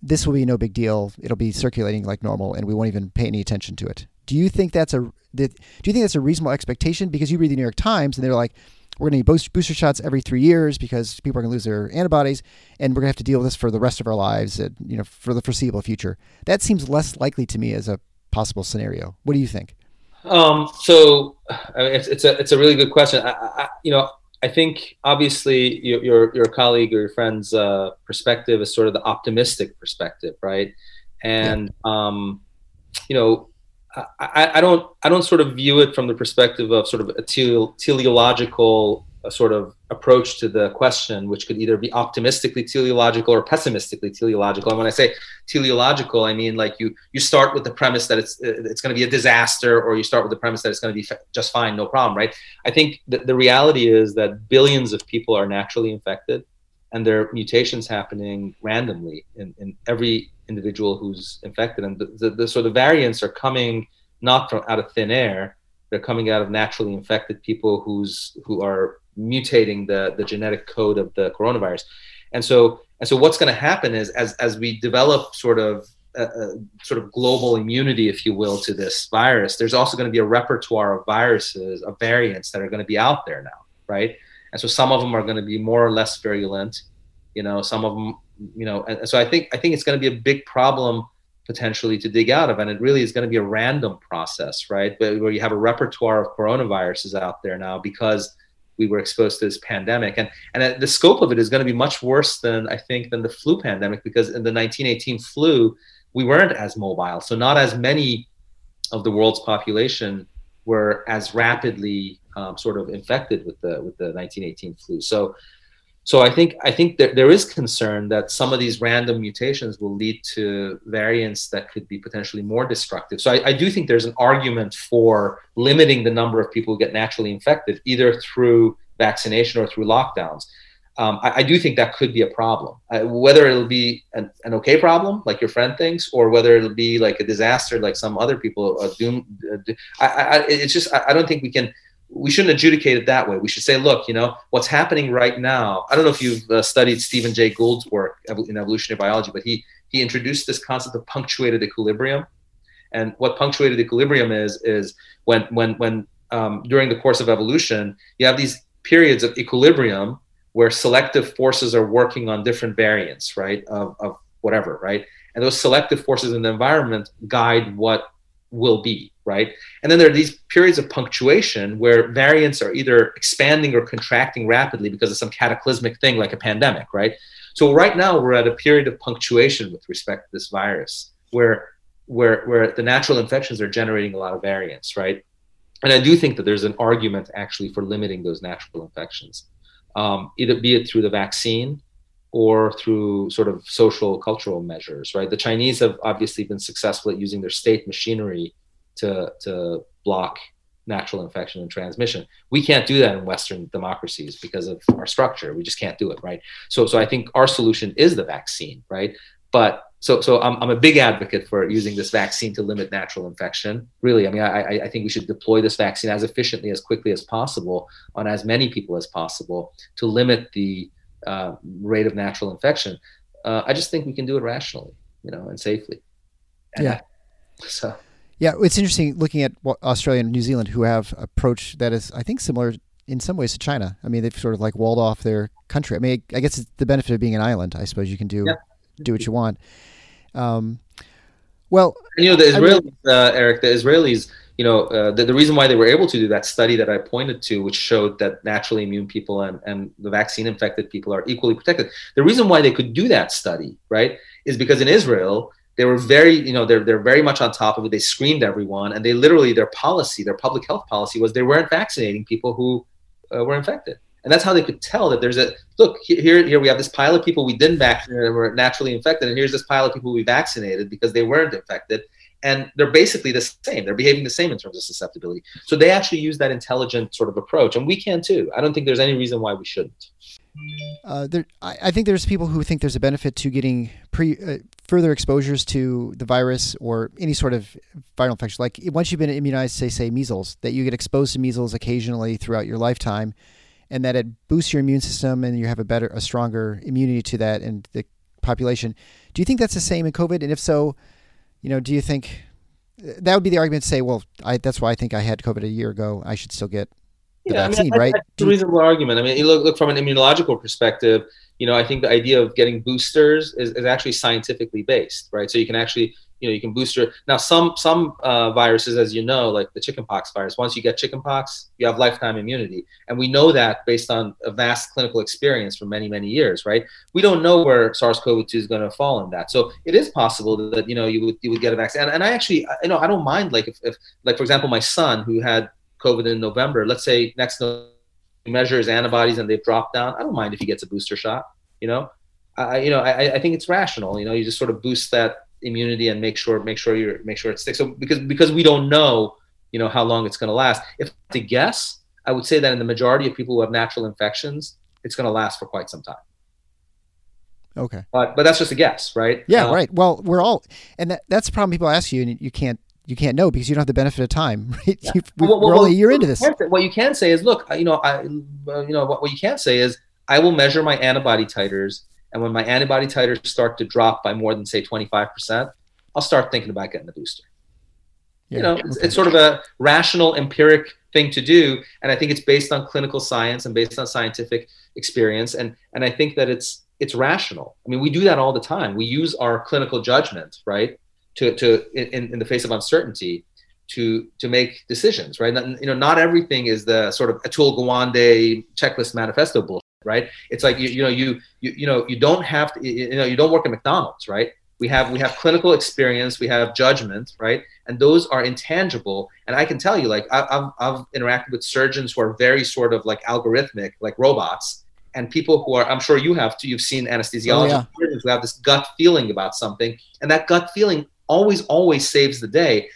this will be no big deal. It'll be circulating like normal, and we won't even pay any attention to it. Do you think that's a do you think that's a reasonable expectation? Because you read the New York Times, and they're like, we're going to need booster shots every three years because people are going to lose their antibodies, and we're going to have to deal with this for the rest of our lives, and, you know, for the foreseeable future. That seems less likely to me as a possible scenario. What do you think? Um, so I mean, it's, it's a it's a really good question. I, I, you know, I think obviously your your, your colleague or your friend's uh, perspective is sort of the optimistic perspective, right? And yeah. um, you know, I, I, don't I don't sort of view it from the perspective of sort of a teleological a sort of approach to the question, which could either be optimistically teleological or pessimistically teleological. And when I say teleological, I mean like you you start with the premise that it's it's going to be a disaster, or you start with the premise that it's going to be just fine, no problem, right? I think that the reality is that billions of people are naturally infected, and there are mutations happening randomly in, in every individual who's infected, and the, the, the so the variants are coming not from out of thin air they're coming out of naturally infected people who's who are mutating the the genetic code of the coronavirus. And so and so what's going to happen is as as we develop sort of a, a, sort of global immunity if you will to this virus there's also going to be a repertoire of viruses of variants that are going to be out there now right? And so some of them are going to be more or less virulent you know some of them you know and so i think i think it's going to be a big problem potentially to dig out of and it really is going to be a random process right? But where you have a repertoire of coronaviruses out there now because we were exposed to this pandemic. And and the scope of it is going to be much worse than i think than the flu pandemic because in the 1918 flu we weren't as mobile. So not as many of the world's population were as rapidly um, sort of infected with the with the 1918 flu. So so I think I think that there is concern that some of these random mutations will lead to variants that could be potentially more destructive. So I, I, do think there's an argument for limiting the number of people who get naturally infected, either through vaccination or through lockdowns. Um, I, I, do think that could be a problem. Uh, whether it'll be an, an, okay problem, like your friend thinks, or whether it'll be like a disaster, like some other people are doomed. Uh, I, it's just I don't think we can we shouldn't adjudicate it that way. We should say, look, you know, what's happening right now. I don't know if you've uh, studied Stephen Jay Gould's work in evolutionary biology, but he he introduced this concept of punctuated equilibrium. And what punctuated equilibrium is is when when when um, during the course of evolution, you have these periods of equilibrium where selective forces are working on different variants, right, of, of whatever, right? And those selective forces in the environment guide what will be, right? And then there are these periods of punctuation where variants are either expanding or contracting rapidly because of some cataclysmic thing like a pandemic, right? So right now we're at a period of punctuation with respect to this virus where where where the natural infections are generating a lot of variants, right? And I do think that there's an argument actually for limiting those natural infections, um, either be it through the vaccine or through sort of social cultural measures, right? The Chinese have obviously been successful at using their state machinery to, to block natural infection and transmission. We can't do that in Western democracies because of our structure. We just can't do it, right? So, so I think our solution is the vaccine, right? But so, so I'm, I'm a big advocate for using this vaccine to limit natural infection. Really, I mean, I, I think we should deploy this vaccine as efficiently, as quickly as possible on as many people as possible to limit the uh, rate of natural infection. Uh, I just think we can do it rationally, you know, and safely. And yeah. so. Yeah, it's interesting looking at Australia and New Zealand, who have approach that is, I think, similar in some ways to China. I mean, they've sort of like walled off their country. I mean, I guess it's the benefit of being an island. I suppose you can do yeah. do what you want. Um, well, you know, the Israelis, uh, Eric, the Israelis you know, uh, the, the reason why they were able to do that study that I pointed to, which showed that naturally immune people and, and the vaccine infected people are equally protected. The reason why they could do that study, right, is because in Israel, they were very, you know, they're, they're very much on top of it. They screened everyone and they literally, their policy, their public health policy was they weren't vaccinating people who uh, were infected. And that's how they could tell that there's a look here. Here we have this pile of people we didn't vaccinate and were naturally infected, and here's this pile of people we vaccinated because they weren't infected and they're basically the same. They're behaving the same in terms of susceptibility. So they actually use that intelligent sort of approach, and we can too. I don't think there's any reason why we shouldn't. Uh, there, I, I, think there's people who think there's a benefit to getting pre uh, further exposures to the virus or any sort of viral infection. Like once you've been immunized, say say measles, that you get exposed to measles occasionally throughout your lifetime, and that it boosts your immune system and you have a better, a stronger immunity to that and the population. Do you think that's the same in COVID? And if so, you know, do you think uh, that would be the argument to say, well, I, that's why I think I had COVID a year ago. I should still get the yeah, vaccine, I mean, right? That's a reasonable argument. I mean, look, look from an immunological perspective, you know, I think the idea of getting boosters is, is actually scientifically based, right? So you can actually, you know, you can booster. Now, some some uh, viruses, as you know, like the chickenpox virus, once you get chickenpox, you have lifetime immunity, and we know that based on a vast clinical experience for many many years, right? We don't know where SARS-CoV-2 is going to fall in that, so it is possible that you know you would you would get a vaccine. And, and I actually, you know, I don't mind like if, if like for example, my son who had COVID in November, let's say next November measures antibodies and they've dropped down, I don't mind if he gets a booster shot. You know, I you know I, I think it's rational. You know, you just sort of boost that immunity and make sure make sure you make sure it sticks. So because because we don't know, you know, how long it's going to last. If to guess, I would say that in the majority of people who have natural infections, it's going to last for quite some time. Okay. But but that's just a guess, right? Yeah, uh, right. Well, we're all, and that, that's the problem. People ask you, and you can't you can't know because you don't have the benefit of time. Right? Yeah. we, well, well, are only a year into this. What you can say is, look, you know, I, you know, what, what you can say is, I will measure my antibody titers, and when my antibody titers start to drop by more than say 25%, I'll start thinking about getting the booster. Yeah, you know, okay. it's, it's sort of a rational, empiric thing to do, and I think it's based on clinical science and based on scientific experience, and and I think that it's it's rational. I mean, we do that all the time. We use our clinical judgment, right? to, to in, in the face of uncertainty to to make decisions right not, you know not everything is the sort of atul gawande checklist manifesto bullshit right? It's like you, you know you, you you know you don't have to you know you don't work at mcdonald's right? We have we have clinical experience we have judgment right? And those are intangible. And i can tell you like I, have I've interacted with surgeons who are very sort of like algorithmic like robots. And people who are i'm sure you have too you've seen anesthesiologists oh, yeah. who have this gut feeling about something. And that gut feeling always, always saves the day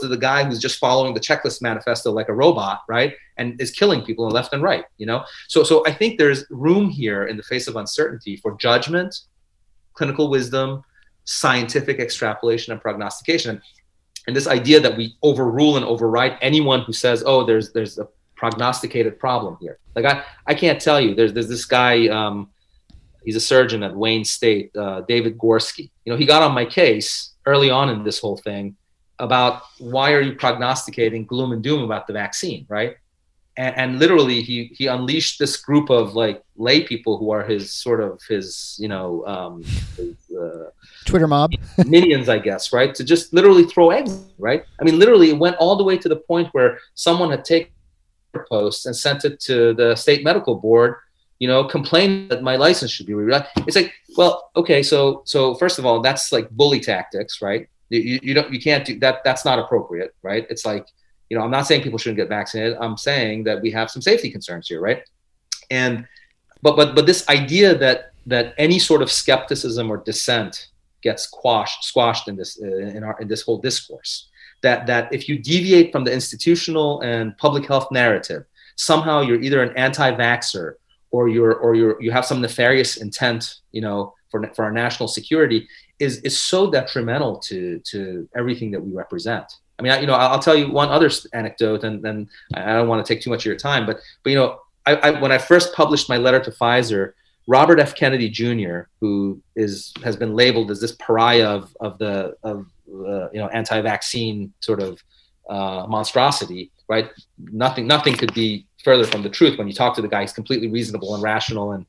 to the guy who's just following the checklist manifesto like a robot, right? And is killing people left and right, you know? So, so I think there's room here in the face of uncertainty for judgment, clinical wisdom, scientific extrapolation and prognostication. And, this idea that we overrule and override anyone who says, oh, there's, there's a prognosticated problem here. Like I, I can't tell you, there's, there's this guy, um, he's a surgeon at Wayne State, uh, David Gorski. You know, he got on my case early on in this whole thing about why are you prognosticating gloom and doom about the vaccine, right? And, and literally, he he unleashed this group of like lay people who are his sort of his you know um, his, uh, Twitter mob minions, I guess, right? To just literally throw eggs, right? I mean, literally, it went all the way to the point where someone had taken post and sent it to the state medical board you know, complain that my license should be rewritten. It's like, well, okay, so so first of all, that's like bully tactics, right? You, you don't you can't do that. That's not appropriate, right? It's like, you know, I'm not saying people shouldn't get vaccinated. I'm saying that we have some safety concerns here, right? And but but but this idea that that any sort of skepticism or dissent gets quashed squashed in this in our in this whole discourse that that if you deviate from the institutional and public health narrative somehow you're either an anti-vaxxer or you're or you're you have some nefarious intent, you know, for for our national security, is is so detrimental to to everything that we represent. I mean, I, you know, I'll tell you one other anecdote, and then I don't want to take too much of your time, but but you know, I, I, when I first published my letter to Pfizer, Robert F. Kennedy Jr., who is has been labeled as this pariah of of the of uh, you know anti-vaccine sort of uh, monstrosity, right? Nothing nothing could be further from the truth when you talk to the guy he's completely reasonable and rational and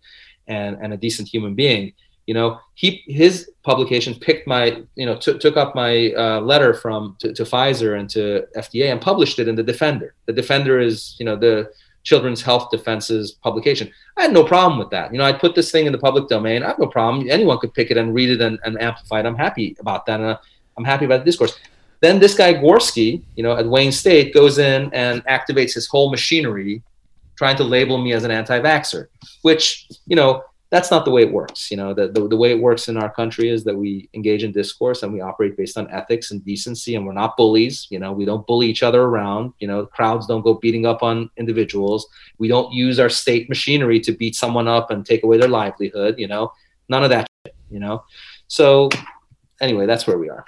and, and a decent human being you know he his publication picked my you know t- took up my uh, letter from to, to, pfizer and to fda and published it in the defender. The defender is you know the children's health defenses publication. I had no problem with that. You know i put this thing in the public domain. I have no problem. Anyone could pick it and read it and, and amplify it. I'm happy about that and uh, i'm happy about the discourse. Then this guy Gorski, you know, at Wayne State, goes in and activates his whole machinery, trying to label me as an anti-vaxxer. Which, you know, that's not the way it works. You know, the, the, the way it works in our country is that we engage in discourse and we operate based on ethics and decency, and we're not bullies. You know, we don't bully each other around. You know, crowds don't go beating up on individuals. We don't use our state machinery to beat someone up and take away their livelihood. You know, none of that. Shit, you know, so anyway, that's where we are.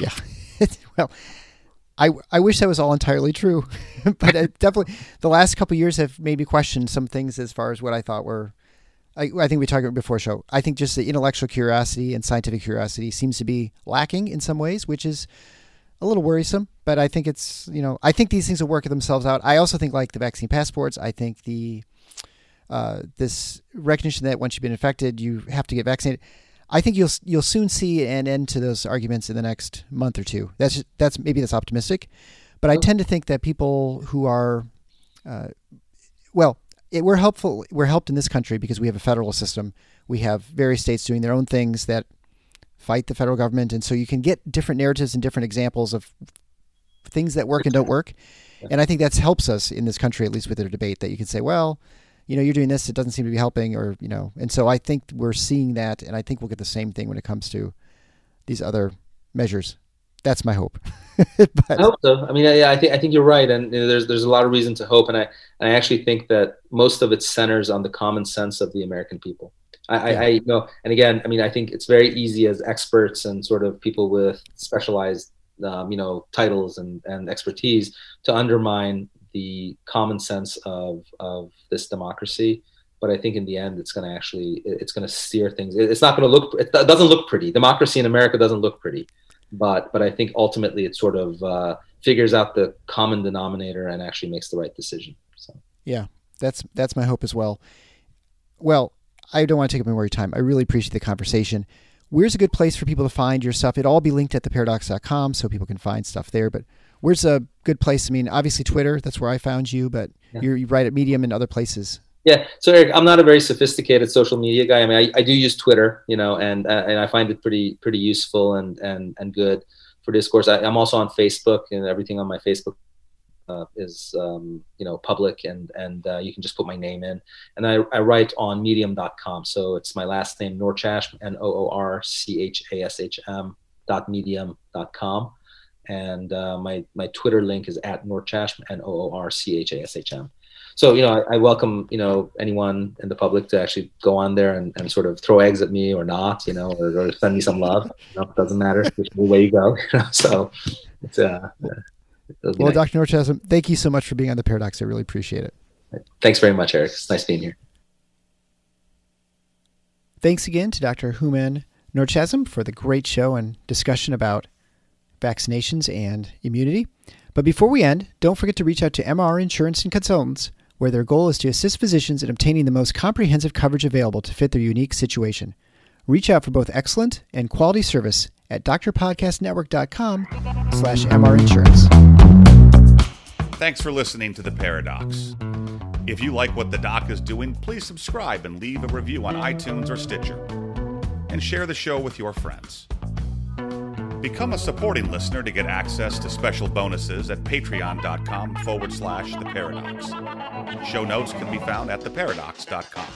Yeah. well, I, I wish that was all entirely true, but definitely the last couple years have made me question some things as far as what I thought were I, I think we talked about before show. I think just the intellectual curiosity and scientific curiosity seems to be lacking in some ways, which is a little worrisome. But I think it's you know I think these things will work themselves out. I also think like the vaccine passports. I think the uh, this recognition that once you've been infected, you have to get vaccinated. I think you'll you'll soon see an end to those arguments in the next month or two. That's just, that's maybe that's optimistic, but I tend to think that people who are, uh, well, it, we're helpful. We're helped in this country because we have a federal system. We have various states doing their own things that fight the federal government, and so you can get different narratives and different examples of things that work and don't work. And I think that helps us in this country, at least with the debate, that you can say, well, you know, you're doing this, it doesn't seem to be helping, or you know, and so I think we're seeing that, and I think we'll get the same thing when it comes to these other measures. That's my hope. but, I hope so. I mean, I, I, think I think you're right, and you know, there's there's a lot of reason to hope, and I and I actually think that most of it centers on the common sense of the American people. I, yeah. I, I know, and again, I mean, I think it's very easy as experts and sort of people with specialized, um, you know, titles and and expertise to undermine the common sense of of this democracy but I think in the end, it's going to actually it's going to steer things. It's not going to look. It doesn't look pretty. Democracy in America doesn't look pretty, but but I think ultimately it sort of uh, figures out the common denominator and actually makes the right decision. So yeah, that's that's my hope as well. Well, I don't want to take up any more of your time. I really appreciate the conversation. Where's a good place for people to find your stuff? It'll all be linked at theparadox.com so people can find stuff there. But where's a good place? I mean, obviously Twitter, that's where I found you, but yeah. you're, you write at Medium and other places. Yeah. So Eric, I'm not a very sophisticated social media guy. I mean, I, I do use Twitter, you know, and uh, and I find it pretty pretty useful and and and good for discourse. I, am also on Facebook, and everything on my Facebook uh, is um, you know public, and and uh, you can just put my name in. And I, I write on Medium.com, so it's my last name Noorchashm, N O O R C H A S H M dot Medium.com, and uh, my my Twitter link is at Noorchashm, N O O R C H A S H M so you know I, I, welcome you know anyone in the public to actually go on there and, and sort of throw eggs at me or not you know or, or send me some love. You know, it doesn't matter. Which way you go you know? so it's uh well nice. dr Noorchashm thank you so much for being on the paradox. I really appreciate it. Thanks very much eric. It's nice being here. Thanks again to dr Hooman Noorchashm for the great show and discussion about vaccinations and immunity. But before we end, don't forget to reach out to MR Insurance and Consultants where their goal is to assist physicians in obtaining the most comprehensive coverage available to fit their unique situation. Reach out for both excellent and quality service at drpodcastnetwork.com slash mrinsurance. Thanks for listening to The Paradox. If you like what the doc is doing, please subscribe and leave a review on iTunes or Stitcher. And share the show with your friends. Become a supporting listener to get access to special bonuses at patreon.com forward slash the paradox. Show notes can be found at theparadox.com.